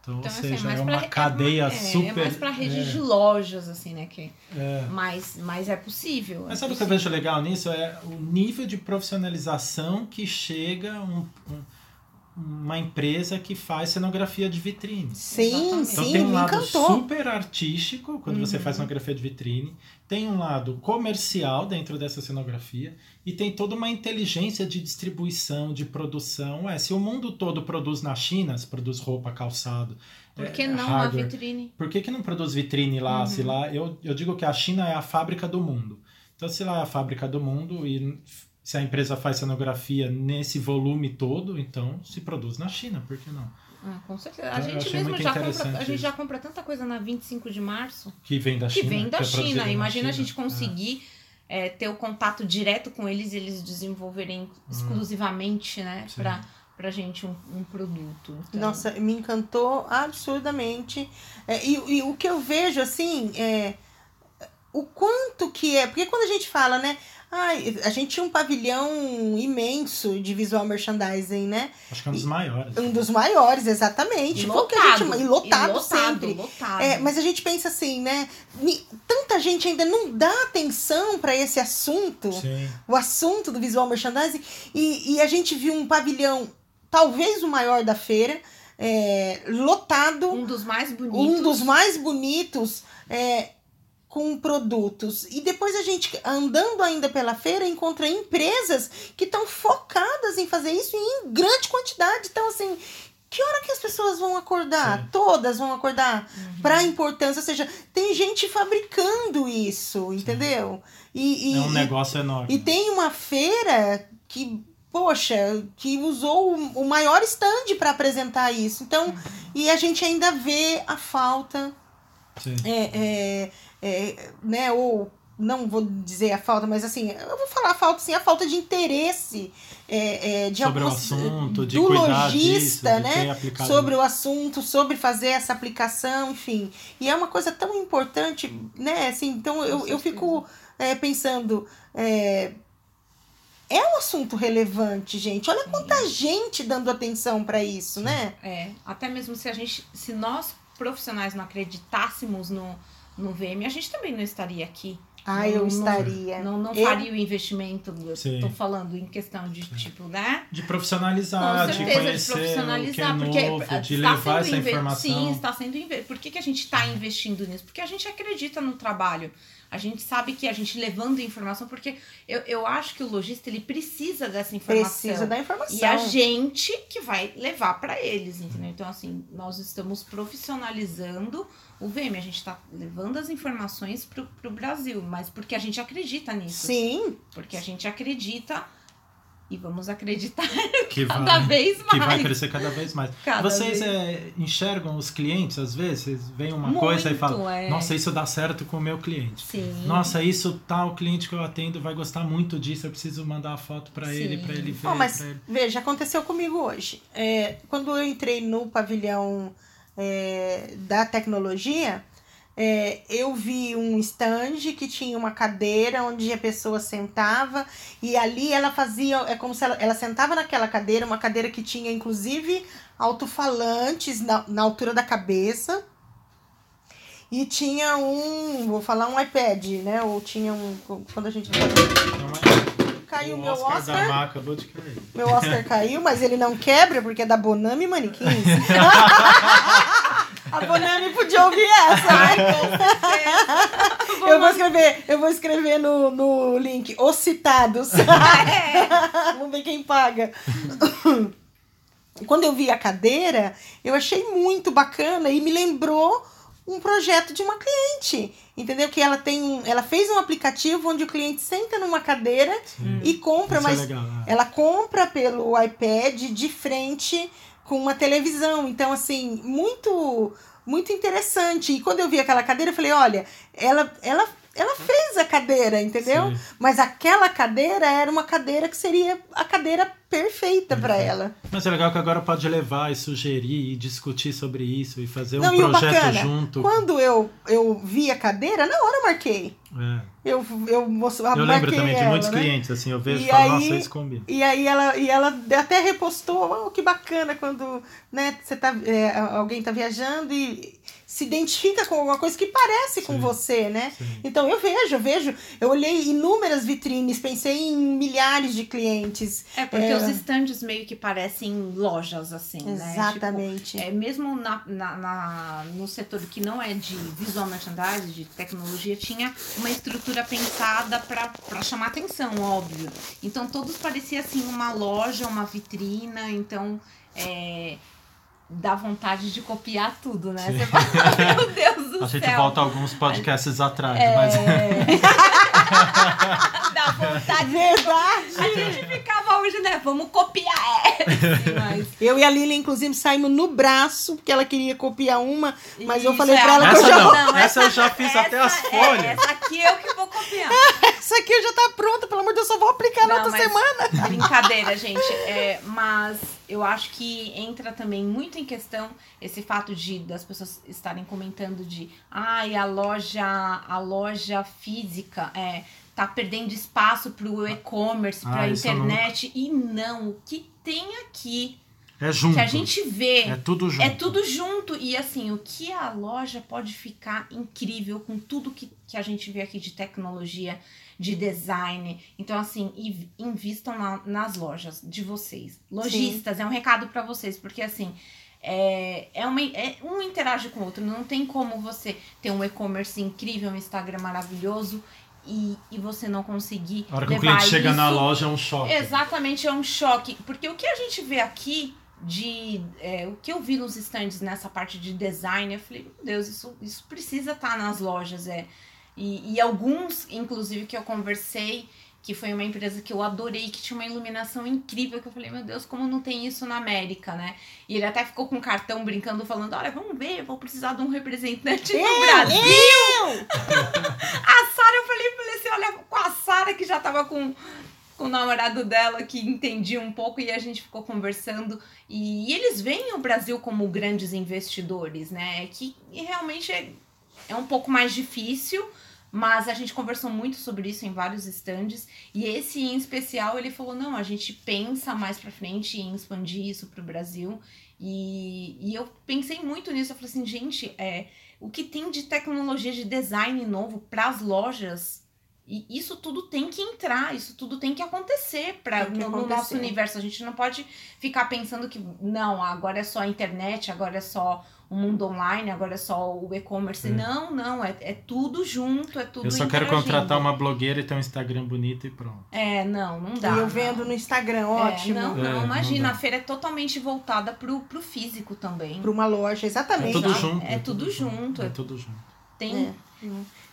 [SPEAKER 3] Então, então ou assim, seja, é uma pra, cadeia é, super.
[SPEAKER 2] É mais para rede é. de lojas, assim, né? Que, é. mas, mas é possível.
[SPEAKER 3] Mas
[SPEAKER 2] é
[SPEAKER 3] sabe
[SPEAKER 2] possível.
[SPEAKER 3] o que eu vejo legal nisso? É o nível de profissionalização que chega um, um uma empresa que faz cenografia de vitrine.
[SPEAKER 1] Sim,
[SPEAKER 3] então,
[SPEAKER 1] sim,
[SPEAKER 3] tem um lado encantou. super artístico quando uhum. você faz cenografia de vitrine, tem um lado comercial dentro dessa cenografia e tem toda uma inteligência de distribuição, de produção. É, se o mundo todo produz na China, se produz roupa, calçado,
[SPEAKER 2] por que é, não hardware, a vitrine?
[SPEAKER 3] Por que, que não produz vitrine lá? Uhum. Se lá eu, eu digo que a China é a fábrica do mundo. Então, se lá é a fábrica do mundo e se a empresa faz cenografia nesse volume todo, então se produz na China, por que não?
[SPEAKER 2] Ah, com certeza. A gente mesmo já compra, a gente já compra tanta coisa na 25 de março
[SPEAKER 3] que vem da China.
[SPEAKER 2] Que vem da que é China. Imagina China. a gente conseguir é. É, ter o contato direto com eles e eles desenvolverem hum. exclusivamente, né, para pra gente um, um produto.
[SPEAKER 1] Então... Nossa, me encantou absurdamente. É, e, e, o que eu vejo, assim, é o quanto que é. Porque quando a gente fala, né? Ai, a gente tinha um pavilhão imenso de visual merchandising, né?
[SPEAKER 3] Acho que é um dos maiores.
[SPEAKER 1] Um dos maiores, exatamente.
[SPEAKER 2] E lotado.
[SPEAKER 1] Gente, e lotado, e lotado sempre. Lotado. É, mas a gente pensa assim, né? Tanta gente ainda não dá atenção para esse assunto, Sim. o assunto do visual merchandising. E, e a gente viu um pavilhão, talvez o maior da feira, é, lotado.
[SPEAKER 2] Um dos mais bonitos.
[SPEAKER 1] Um dos mais bonitos. É, com produtos. E depois a gente, andando ainda pela feira, encontra empresas que estão focadas em fazer isso em grande quantidade. Então, assim, que hora que as pessoas vão acordar? Sim. Todas vão acordar uhum. para a importância. Ou seja, tem gente fabricando isso, entendeu?
[SPEAKER 3] E, e, é um negócio
[SPEAKER 1] e,
[SPEAKER 3] enorme.
[SPEAKER 1] E tem uma feira que, poxa, que usou o maior stand para apresentar isso. Então, uhum. e a gente ainda vê a falta. Sim. É, é, é, né, ou não vou dizer a falta, mas assim, eu vou falar a falta, sim, a falta de interesse é, é, de
[SPEAKER 3] sobre alguns, o assunto, de do lojista,
[SPEAKER 1] né? Sobre o assunto, sobre fazer essa aplicação, enfim. E é uma coisa tão importante, né? Assim, então eu, eu fico é, pensando. É, é um assunto relevante, gente. Olha quanta gente dando atenção para isso, né?
[SPEAKER 2] É, até mesmo se a gente, se nós profissionais não acreditássemos no, no VM, a gente também não estaria aqui.
[SPEAKER 1] Ah, eu não, estaria.
[SPEAKER 2] Não, não, faria o investimento, estou falando em questão de tipo, né?
[SPEAKER 3] De profissionalizar, Com certeza, de conhecer de profissionalizar, o que é novo, porque de levar essa informação.
[SPEAKER 2] Sim, está sendo Por que, que a gente está investindo nisso? Porque a gente acredita no trabalho. A gente sabe que a gente levando informação, porque eu, eu acho que o lojista ele precisa dessa informação.
[SPEAKER 1] Precisa da informação.
[SPEAKER 2] E a gente que vai levar para eles, entendeu? Então, assim, nós estamos profissionalizando o VM. A gente está levando as informações para o Brasil, mas porque a gente acredita nisso.
[SPEAKER 1] Sim.
[SPEAKER 2] Porque a gente acredita e vamos acreditar [LAUGHS] que cada vai, vez mais.
[SPEAKER 3] Que vai crescer cada vez mais. Cada Vocês vez. É, enxergam os clientes, às vezes, vem uma Muito, coisa e falam, é. nossa, isso dá certo com o meu cliente.
[SPEAKER 2] Sim.
[SPEAKER 3] Nossa, isso tal cliente que eu atendo vai gostar muito disso, eu preciso mandar a foto para ele, para ele ver. Oh,
[SPEAKER 1] mas,
[SPEAKER 3] ele...
[SPEAKER 1] veja, aconteceu comigo hoje. É, quando eu entrei no pavilhão é, da tecnologia, é, eu vi um stand que tinha uma cadeira onde a pessoa sentava e ali ela fazia, é como se ela, ela sentava naquela cadeira, uma cadeira que tinha inclusive alto-falantes na, na altura da cabeça e tinha um, vou falar um iPad, né? Ou tinha um, quando a gente caiu
[SPEAKER 3] o
[SPEAKER 1] meu
[SPEAKER 3] Oscar.
[SPEAKER 1] Meu Oscar caiu, mas ele não quebra porque é da Bonami Manequins. [LAUGHS] A Bonami podia ouvir essa, né? Eu vou escrever, eu vou escrever no, no link, os citados. Vamos ver quem paga. Quando eu vi a cadeira, eu achei muito bacana e me lembrou um projeto de uma cliente, entendeu? Que ela tem um, ela fez um aplicativo onde o cliente senta numa cadeira e compra,
[SPEAKER 3] é
[SPEAKER 1] mas
[SPEAKER 3] legal, né?
[SPEAKER 1] ela compra pelo iPad de frente com uma televisão. Então, assim, muito muito interessante. E quando eu vi aquela cadeira, eu falei, olha, ela, ela, ela fez a cadeira, entendeu?
[SPEAKER 3] Sim.
[SPEAKER 1] Mas aquela cadeira era uma cadeira que seria a cadeira perfeita para
[SPEAKER 3] Perfeito.
[SPEAKER 1] ela.
[SPEAKER 3] Mas é legal que agora pode levar e sugerir e discutir sobre isso e fazer um
[SPEAKER 1] Não, e o
[SPEAKER 3] projeto
[SPEAKER 1] bacana,
[SPEAKER 3] junto.
[SPEAKER 1] Quando eu, eu vi a cadeira, na hora eu marquei.
[SPEAKER 3] É.
[SPEAKER 1] Eu, eu, moço-
[SPEAKER 3] Eu lembro também de
[SPEAKER 1] ela,
[SPEAKER 3] muitos
[SPEAKER 1] né?
[SPEAKER 3] clientes, assim, eu vejo
[SPEAKER 1] E
[SPEAKER 3] e falo,
[SPEAKER 1] aí-
[SPEAKER 3] nossa, isso combina.
[SPEAKER 1] E aí ela, e ela até repostou, oh, que bacana quando né, você tá, é, alguém tá viajando e se identifica com alguma coisa que parece com
[SPEAKER 3] Sim.
[SPEAKER 1] você, né?
[SPEAKER 3] Sim.
[SPEAKER 1] Então eu vejo, eu vejo, eu olhei inúmeras vitrines, pensei em milhares de clientes.
[SPEAKER 2] É, porque
[SPEAKER 1] É.
[SPEAKER 2] os estandes meio que parecem lojas, assim, né?
[SPEAKER 1] Exatamente.
[SPEAKER 2] Tipo, é, mesmo na, na, na- no setor que não é de visual merchandising, de tecnologia, tinha uma estrutura pensada para chamar atenção, óbvio. Então todos pareciam assim uma loja, uma vitrina, então é, dá vontade de copiar tudo, né?
[SPEAKER 3] Sim.
[SPEAKER 2] Você fala, [LAUGHS] meu Deus do
[SPEAKER 3] A gente
[SPEAKER 2] céu.
[SPEAKER 3] volta alguns podcasts atrás,
[SPEAKER 2] É.
[SPEAKER 3] mas [LAUGHS]
[SPEAKER 2] Dá vontade.
[SPEAKER 1] Verdade!
[SPEAKER 2] A gente ficava hoje, né? Vamos copiar essa, mas
[SPEAKER 1] Eu e a Lili, inclusive, saímos no braço, porque ela queria copiar uma, mas eu
[SPEAKER 2] Isso,
[SPEAKER 1] falei
[SPEAKER 2] é
[SPEAKER 1] pra ela que eu
[SPEAKER 3] essa
[SPEAKER 1] já
[SPEAKER 3] não,
[SPEAKER 2] Não,
[SPEAKER 3] essa eu já fiz até as
[SPEAKER 2] essa-
[SPEAKER 3] folhas.
[SPEAKER 2] É, essa aqui eu que vou copiar.
[SPEAKER 1] Essa aqui já tá pronta, pelo amor de Deus, eu só vou aplicar na
[SPEAKER 2] Não,
[SPEAKER 1] outra
[SPEAKER 2] mas-
[SPEAKER 1] semana.
[SPEAKER 2] Brincadeira, gente. É, mas eu acho que entra também muito em questão esse fato de das pessoas estarem comentando de ai, a loja, a loja física é tá perdendo espaço pro e-commerce,
[SPEAKER 3] Ah,
[SPEAKER 2] pra
[SPEAKER 3] isso eu
[SPEAKER 2] internet. E não, o que tem aqui,
[SPEAKER 3] É junto.
[SPEAKER 2] que a gente vê.
[SPEAKER 3] É tudo junto.
[SPEAKER 2] É tudo junto. E assim, o que a loja pode ficar incrível com tudo que, que a gente vê aqui de tecnologia, de design. Então, assim, inv- invistam na- nas lojas de vocês. Lojistas, é um recado para vocês, porque assim. É, é, uma, é um interage com o outro. Não tem como você ter um e-commerce incrível, um Instagram maravilhoso e, e você não conseguir.
[SPEAKER 3] A hora que o cliente chega na
[SPEAKER 2] isso
[SPEAKER 3] loja é um choque.
[SPEAKER 2] Exatamente, é um choque. Porque o que a gente vê aqui de. é, o que eu vi nos stands nessa parte de design, eu falei, meu Deus, isso, isso precisa estar nas lojas. É. E, e alguns, inclusive, que eu conversei, que foi uma empresa que eu adorei, que tinha uma iluminação incrível, que eu falei, meu Deus, como não tem isso na América, né? E ele até ficou com um cartão brincando, falando, olha, vamos ver, eu vou precisar de um representante no
[SPEAKER 1] Eu,
[SPEAKER 2] Brasil. [LAUGHS] A Sara, eu falei, falei assim, olha, com a Sara que já tava com, com o namorado dela que entendia um pouco e a gente ficou conversando. E, eles veem o Brasil como grandes investidores, né? Que realmente é, é um pouco mais difícil. Mas a gente conversou muito sobre isso em vários estandes. E esse em especial, ele falou: não, a gente pensa mais pra frente em expandir isso pro Brasil. E, e eu pensei muito nisso. Eu falei assim, gente, é, o que tem de tecnologia de design novo para as lojas e isso tudo tem que entrar, isso tudo tem que acontecer para no, no nosso universo. A gente não pode ficar pensando que não, agora é só a internet, agora é só o mundo online, agora é só o e-commerce.
[SPEAKER 3] É.
[SPEAKER 2] Não, não, é, é tudo junto, é tudo
[SPEAKER 3] Eu só quero contratar uma blogueira e ter um Instagram bonito e pronto.
[SPEAKER 2] É, não, não dá.
[SPEAKER 1] E eu
[SPEAKER 2] não.
[SPEAKER 1] vendo no Instagram,
[SPEAKER 2] É,
[SPEAKER 1] ótimo.
[SPEAKER 2] não,
[SPEAKER 3] É,
[SPEAKER 2] não,
[SPEAKER 3] não
[SPEAKER 2] imagina,
[SPEAKER 3] dá.
[SPEAKER 2] a feira é totalmente voltada pro, pro físico também.
[SPEAKER 1] Pra uma loja,
[SPEAKER 3] É
[SPEAKER 1] exatamente.
[SPEAKER 3] tudo
[SPEAKER 2] Exato.
[SPEAKER 3] junto.
[SPEAKER 2] É tudo junto.
[SPEAKER 3] É tudo junto.
[SPEAKER 2] Tem.
[SPEAKER 1] É.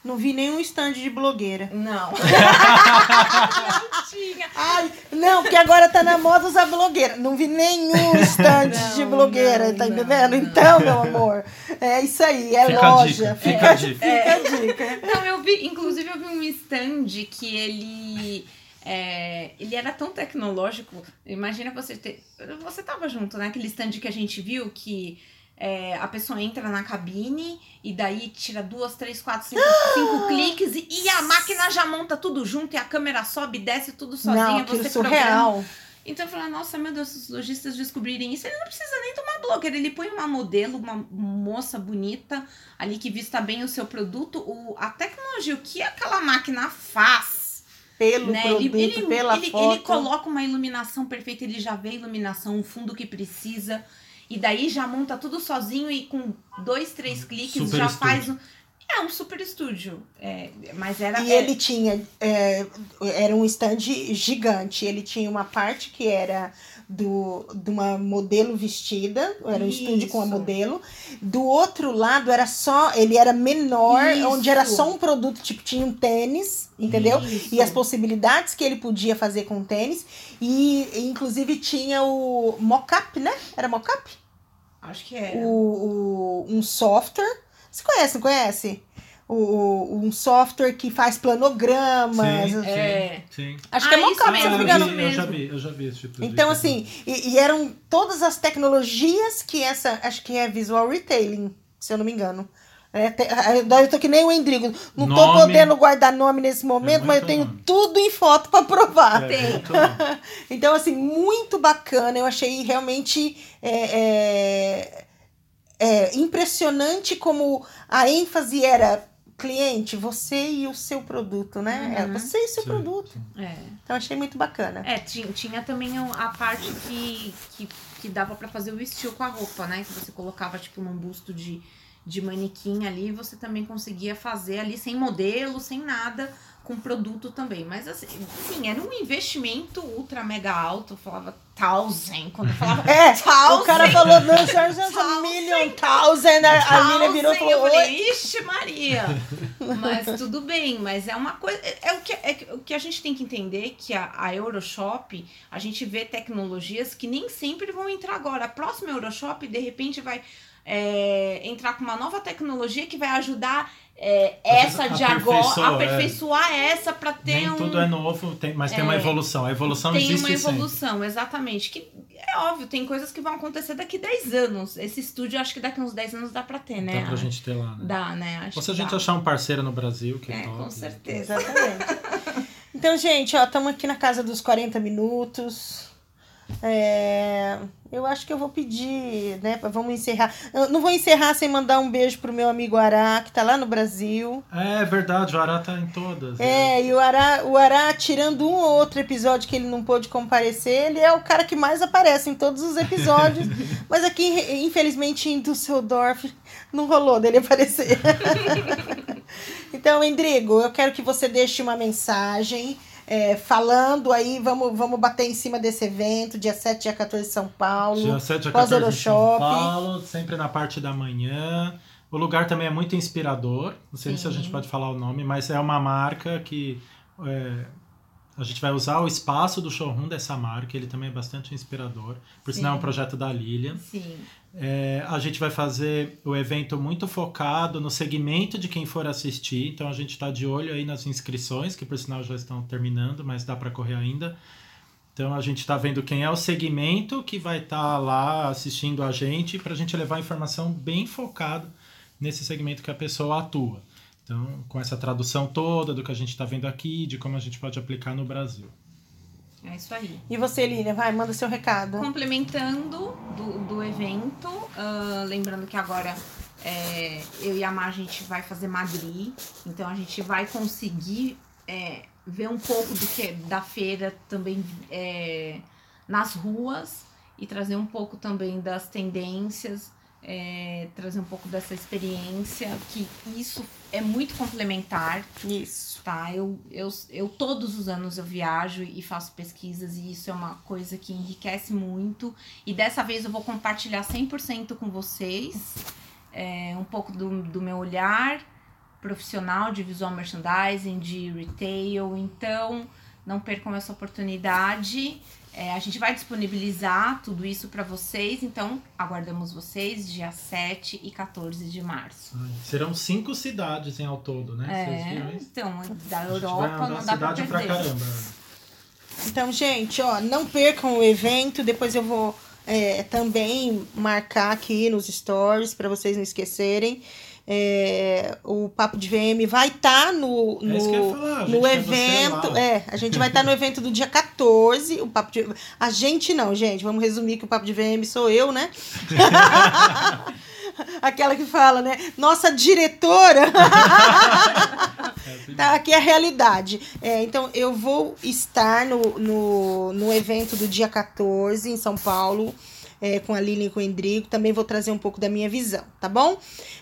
[SPEAKER 1] Não vi nenhum stand de blogueira.
[SPEAKER 2] Não. não tinha.
[SPEAKER 1] Ai, não, porque agora tá na moda usar blogueira. Não vi nenhum stand
[SPEAKER 2] Não,
[SPEAKER 1] de blogueira,
[SPEAKER 2] não,
[SPEAKER 1] tá
[SPEAKER 2] não,
[SPEAKER 1] entendendo?
[SPEAKER 2] não.
[SPEAKER 1] Então, meu amor, é isso aí, é
[SPEAKER 3] Fica a
[SPEAKER 1] loja.
[SPEAKER 3] dica, fica a dica.
[SPEAKER 1] Fica a dica.
[SPEAKER 2] Não, eu vi, inclusive eu vi um stand que ele. é, ele era tão tecnológico. Imagina você ter. Você tava junto, né? Aquele stand que a gente viu que é, a pessoa entra na cabine e daí tira duas, três, quatro, cinco, cinco [GASPS] cliques e, e a máquina já monta tudo junto e a câmera sobe desce tudo sozinha.
[SPEAKER 1] Não,
[SPEAKER 2] você
[SPEAKER 1] surreal.
[SPEAKER 2] programa. Então eu falei, nossa, meu Deus, se os lojistas descobrirem isso, ele não precisa nem tomar blogueira. Ele põe uma modelo, uma moça bonita ali que vista bem o seu produto. O, a tecnologia, o que aquela máquina faz
[SPEAKER 1] pelo
[SPEAKER 2] né?
[SPEAKER 1] produto,
[SPEAKER 2] Ele, ele,
[SPEAKER 1] pela
[SPEAKER 2] ele,
[SPEAKER 1] foto.
[SPEAKER 2] ele coloca uma iluminação perfeita, ele já vê a iluminação, o fundo que precisa. E daí já monta tudo sozinho e com dois, três cliques
[SPEAKER 3] Super
[SPEAKER 2] já
[SPEAKER 3] estúdio.
[SPEAKER 2] faz um. É um super estúdio. É, mas era.
[SPEAKER 1] E
[SPEAKER 2] é-
[SPEAKER 1] ele tinha, é, era um stand gigante. Ele tinha uma parte que era do, de uma modelo vestida, era um estúdio com a
[SPEAKER 2] Isso.
[SPEAKER 1] modelo. Do outro lado era só, ele era menor,
[SPEAKER 2] Isso.
[SPEAKER 1] onde era só um produto, tipo, tinha um tênis, entendeu?
[SPEAKER 2] Isso.
[SPEAKER 1] E as possibilidades que ele podia fazer com o tênis. E, inclusive, tinha o mockup, né? Era mockup?
[SPEAKER 2] Acho que era.
[SPEAKER 1] o, o- um software. Você conhece, não conhece? O, um software que faz planogramas.
[SPEAKER 3] Sim, sim,
[SPEAKER 2] É.
[SPEAKER 3] sim.
[SPEAKER 1] Acho que é
[SPEAKER 2] Ah, isso
[SPEAKER 1] mockup, se não me engano.
[SPEAKER 3] eu já vi, eu já vi esse tipo de
[SPEAKER 1] Então,
[SPEAKER 3] coisa.
[SPEAKER 1] assim, e, e eram todas as tecnologias que essa. Acho que é visual retailing, se eu não me engano. É, te- eu tô que nem o Endrigo. Não tô
[SPEAKER 3] Nome.
[SPEAKER 1] podendo guardar nome nesse momento,
[SPEAKER 3] É
[SPEAKER 1] mas eu tenho
[SPEAKER 3] nome.
[SPEAKER 1] tudo em foto pra provar.
[SPEAKER 3] É. [LAUGHS]
[SPEAKER 1] Então, assim, muito bacana. Eu achei realmente é, é, é, impressionante como a ênfase era cliente, você e o seu produto, né? É
[SPEAKER 2] Uhum.
[SPEAKER 1] você e o seu
[SPEAKER 3] Sim,
[SPEAKER 1] produto.
[SPEAKER 3] sim.
[SPEAKER 2] É.
[SPEAKER 1] Então, achei muito bacana.
[SPEAKER 2] É, tinha, tinha também a parte que, que, que dava pra fazer o estilo com a roupa, né? Que você colocava, tipo, num busto de, de manequim ali, você também conseguia fazer ali sem modelo, sem nada, com produto também. Mas assim, sim, era um investimento ultra mega alto. Eu falava thousand, quando eu falava [LAUGHS]
[SPEAKER 1] É,
[SPEAKER 2] thousand.
[SPEAKER 1] o cara falou, não, a
[SPEAKER 2] Thousand.
[SPEAKER 1] million thousand. A, a Milha virou e
[SPEAKER 2] Thousand,
[SPEAKER 1] falou,
[SPEAKER 2] falei. Ixi, Maria! Mas tudo bem, mas é uma coisa. É, é o, que, é o que a gente tem que entender que a, a Euroshop, a gente vê tecnologias que nem sempre vão entrar agora. A próxima Euroshop, de repente, vai é, entrar com uma nova tecnologia que vai ajudar é, essa de agora,
[SPEAKER 3] é.
[SPEAKER 2] aperfeiçoar essa para ter
[SPEAKER 3] Nem
[SPEAKER 2] um.
[SPEAKER 3] tudo é novo, tem- mas tem uma
[SPEAKER 2] É.
[SPEAKER 3] evolução. A evolução
[SPEAKER 2] tem
[SPEAKER 3] existe
[SPEAKER 2] uma
[SPEAKER 3] sempre.
[SPEAKER 2] evolução, exatamente. Que é óbvio, tem coisas que vão acontecer daqui 10 anos. Esse estúdio, acho que daqui uns 10 anos dá pra ter, né?
[SPEAKER 3] Dá pra gente ter lá, né?
[SPEAKER 2] Dá, né? Acho
[SPEAKER 3] Ou se a gente
[SPEAKER 2] dá.
[SPEAKER 3] achar um parceiro no Brasil que
[SPEAKER 2] É,
[SPEAKER 3] top.
[SPEAKER 2] com certeza.
[SPEAKER 1] Exatamente. [LAUGHS] Então, gente, ó, estamos aqui na casa dos 40 minutos. É, eu acho que eu vou pedir, né? Vamos encerrar. Eu não vou encerrar sem mandar um beijo pro meu amigo Ará, que tá lá no Brasil.
[SPEAKER 3] É verdade, o Ará tá em todas. né?
[SPEAKER 1] É, e o Ará, o Ará, tirando um ou outro episódio que ele não pôde comparecer, ele é o cara que mais aparece em todos os episódios. [LAUGHS] Mas aqui, infelizmente, em Düsseldorf, não rolou dele aparecer. [LAUGHS] então, Endrigo, eu quero que você deixe uma mensagem. É, falando aí, vamos, vamos bater em cima desse evento, dia 7, dia 14 em São Paulo.
[SPEAKER 3] Dia 7 a
[SPEAKER 1] Pós
[SPEAKER 3] 14 em São. Paulo, sempre na parte da manhã. O lugar também é muito inspirador. Não sei se a
[SPEAKER 2] Sim.
[SPEAKER 3] gente pode falar o nome, mas é uma marca que é, a gente vai usar o espaço do showroom dessa marca. Ele também é bastante inspirador. Por sinal, é um
[SPEAKER 2] Sim.
[SPEAKER 3] projeto da Lilian.
[SPEAKER 2] Sim.
[SPEAKER 3] É, a gente vai fazer o evento muito focado no segmento de quem for assistir. Então a gente está de olho aí nas inscrições, que por sinal já estão terminando, mas dá para correr ainda. Então a gente está vendo quem é o segmento que vai estar lá assistindo a gente para a gente levar informação bem focada nesse segmento que a pessoa atua. Então, com essa tradução toda do que a gente está vendo aqui, de como a gente pode aplicar no Brasil.
[SPEAKER 2] É isso aí.
[SPEAKER 1] E você, Lília, vai, manda seu recado.
[SPEAKER 2] Complementando do, do evento, ah, lembrando que agora é, eu e a Mar a gente vai fazer Madrid, então a gente vai conseguir é, ver um pouco do que da feira também é, nas ruas e trazer um pouco também das tendências, é, trazer um pouco dessa experiência, que isso é muito complementar
[SPEAKER 1] Isso.
[SPEAKER 2] tá? Eu, eu, eu todos os anos eu viajo e faço pesquisas e isso é uma coisa que enriquece muito. E dessa vez eu vou compartilhar 100% com vocês é, um pouco do, do meu olhar profissional de visual merchandising, de retail. Então, não percam essa oportunidade. É, a gente vai disponibilizar tudo isso para vocês, então aguardamos vocês dia 7 e 14 de março.
[SPEAKER 3] Serão cinco cidades em ao todo, né?
[SPEAKER 2] É, então, da
[SPEAKER 3] A gente vai
[SPEAKER 2] Europa não dá pra
[SPEAKER 3] cidade pra
[SPEAKER 2] perder.
[SPEAKER 3] caramba.
[SPEAKER 1] Então, gente, ó, não percam o evento. Depois eu vou é, também marcar aqui nos stories para vocês não esquecerem. É, o Papo de VM vai estar no,
[SPEAKER 3] É
[SPEAKER 1] no,
[SPEAKER 3] gente
[SPEAKER 1] no evento. É, a gente vai estar no evento do dia 14. O Papo de, a gente não, gente. Vamos resumir que o Papo de VM sou eu, né? [LAUGHS] Aquela que fala, né? Nossa diretora.
[SPEAKER 3] É, [LAUGHS]
[SPEAKER 1] Tá, aqui é a realidade. É, então, eu vou estar no, no, no evento do dia 14 em São Paulo. É, com a Lilian e com o Endrigo, também vou trazer um pouco da minha visão, tá bom?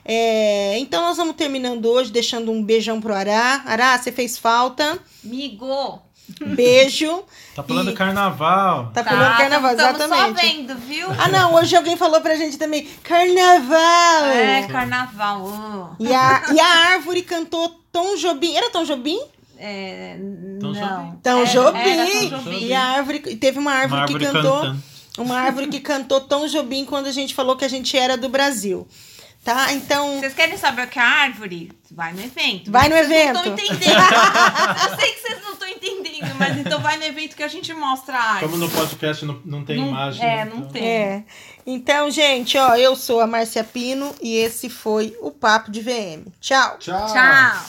[SPEAKER 1] É, então nós vamos terminando hoje, deixando um beijão pro Ará. Ará, você fez falta.
[SPEAKER 2] Migo!
[SPEAKER 1] Beijo.
[SPEAKER 3] Tá pulando
[SPEAKER 1] E-
[SPEAKER 3] carnaval.
[SPEAKER 1] Tá pulando carnaval,
[SPEAKER 2] Estamos só
[SPEAKER 1] exatamente.
[SPEAKER 2] vendo, viu?
[SPEAKER 1] Ah, não, hoje alguém falou pra gente também, carnaval!
[SPEAKER 2] É, carnaval.
[SPEAKER 1] E a, e a árvore cantou Tom Jobim. Era Tom Jobim?
[SPEAKER 2] É,
[SPEAKER 3] Tom
[SPEAKER 2] não.
[SPEAKER 3] Jobim.
[SPEAKER 1] Tom
[SPEAKER 2] Era-
[SPEAKER 1] Jobim.
[SPEAKER 2] era Tom Jobim.
[SPEAKER 1] E a árvore. Teve uma árvore,
[SPEAKER 3] Uma árvore
[SPEAKER 1] que cantou.
[SPEAKER 3] cantando.
[SPEAKER 1] Uma árvore que cantou Tom Jobim quando a gente falou que a gente era do Brasil. Tá? Então.
[SPEAKER 2] Vocês querem saber o que é a árvore? Vai no evento.
[SPEAKER 1] Vai no
[SPEAKER 2] vocês
[SPEAKER 1] evento.
[SPEAKER 2] Não estão entendendo. Eu sei que vocês não estão entendendo, mas então vai no evento que a gente mostra a árvore.
[SPEAKER 3] Como no podcast não, não tem
[SPEAKER 2] Não-
[SPEAKER 3] imagem.
[SPEAKER 2] é,
[SPEAKER 3] então-
[SPEAKER 2] não tem.
[SPEAKER 1] É. Então, gente, ó, eu sou a Márcia Pino e esse foi o Papo de VM. Tchau!
[SPEAKER 3] Tchau.
[SPEAKER 2] Tchau.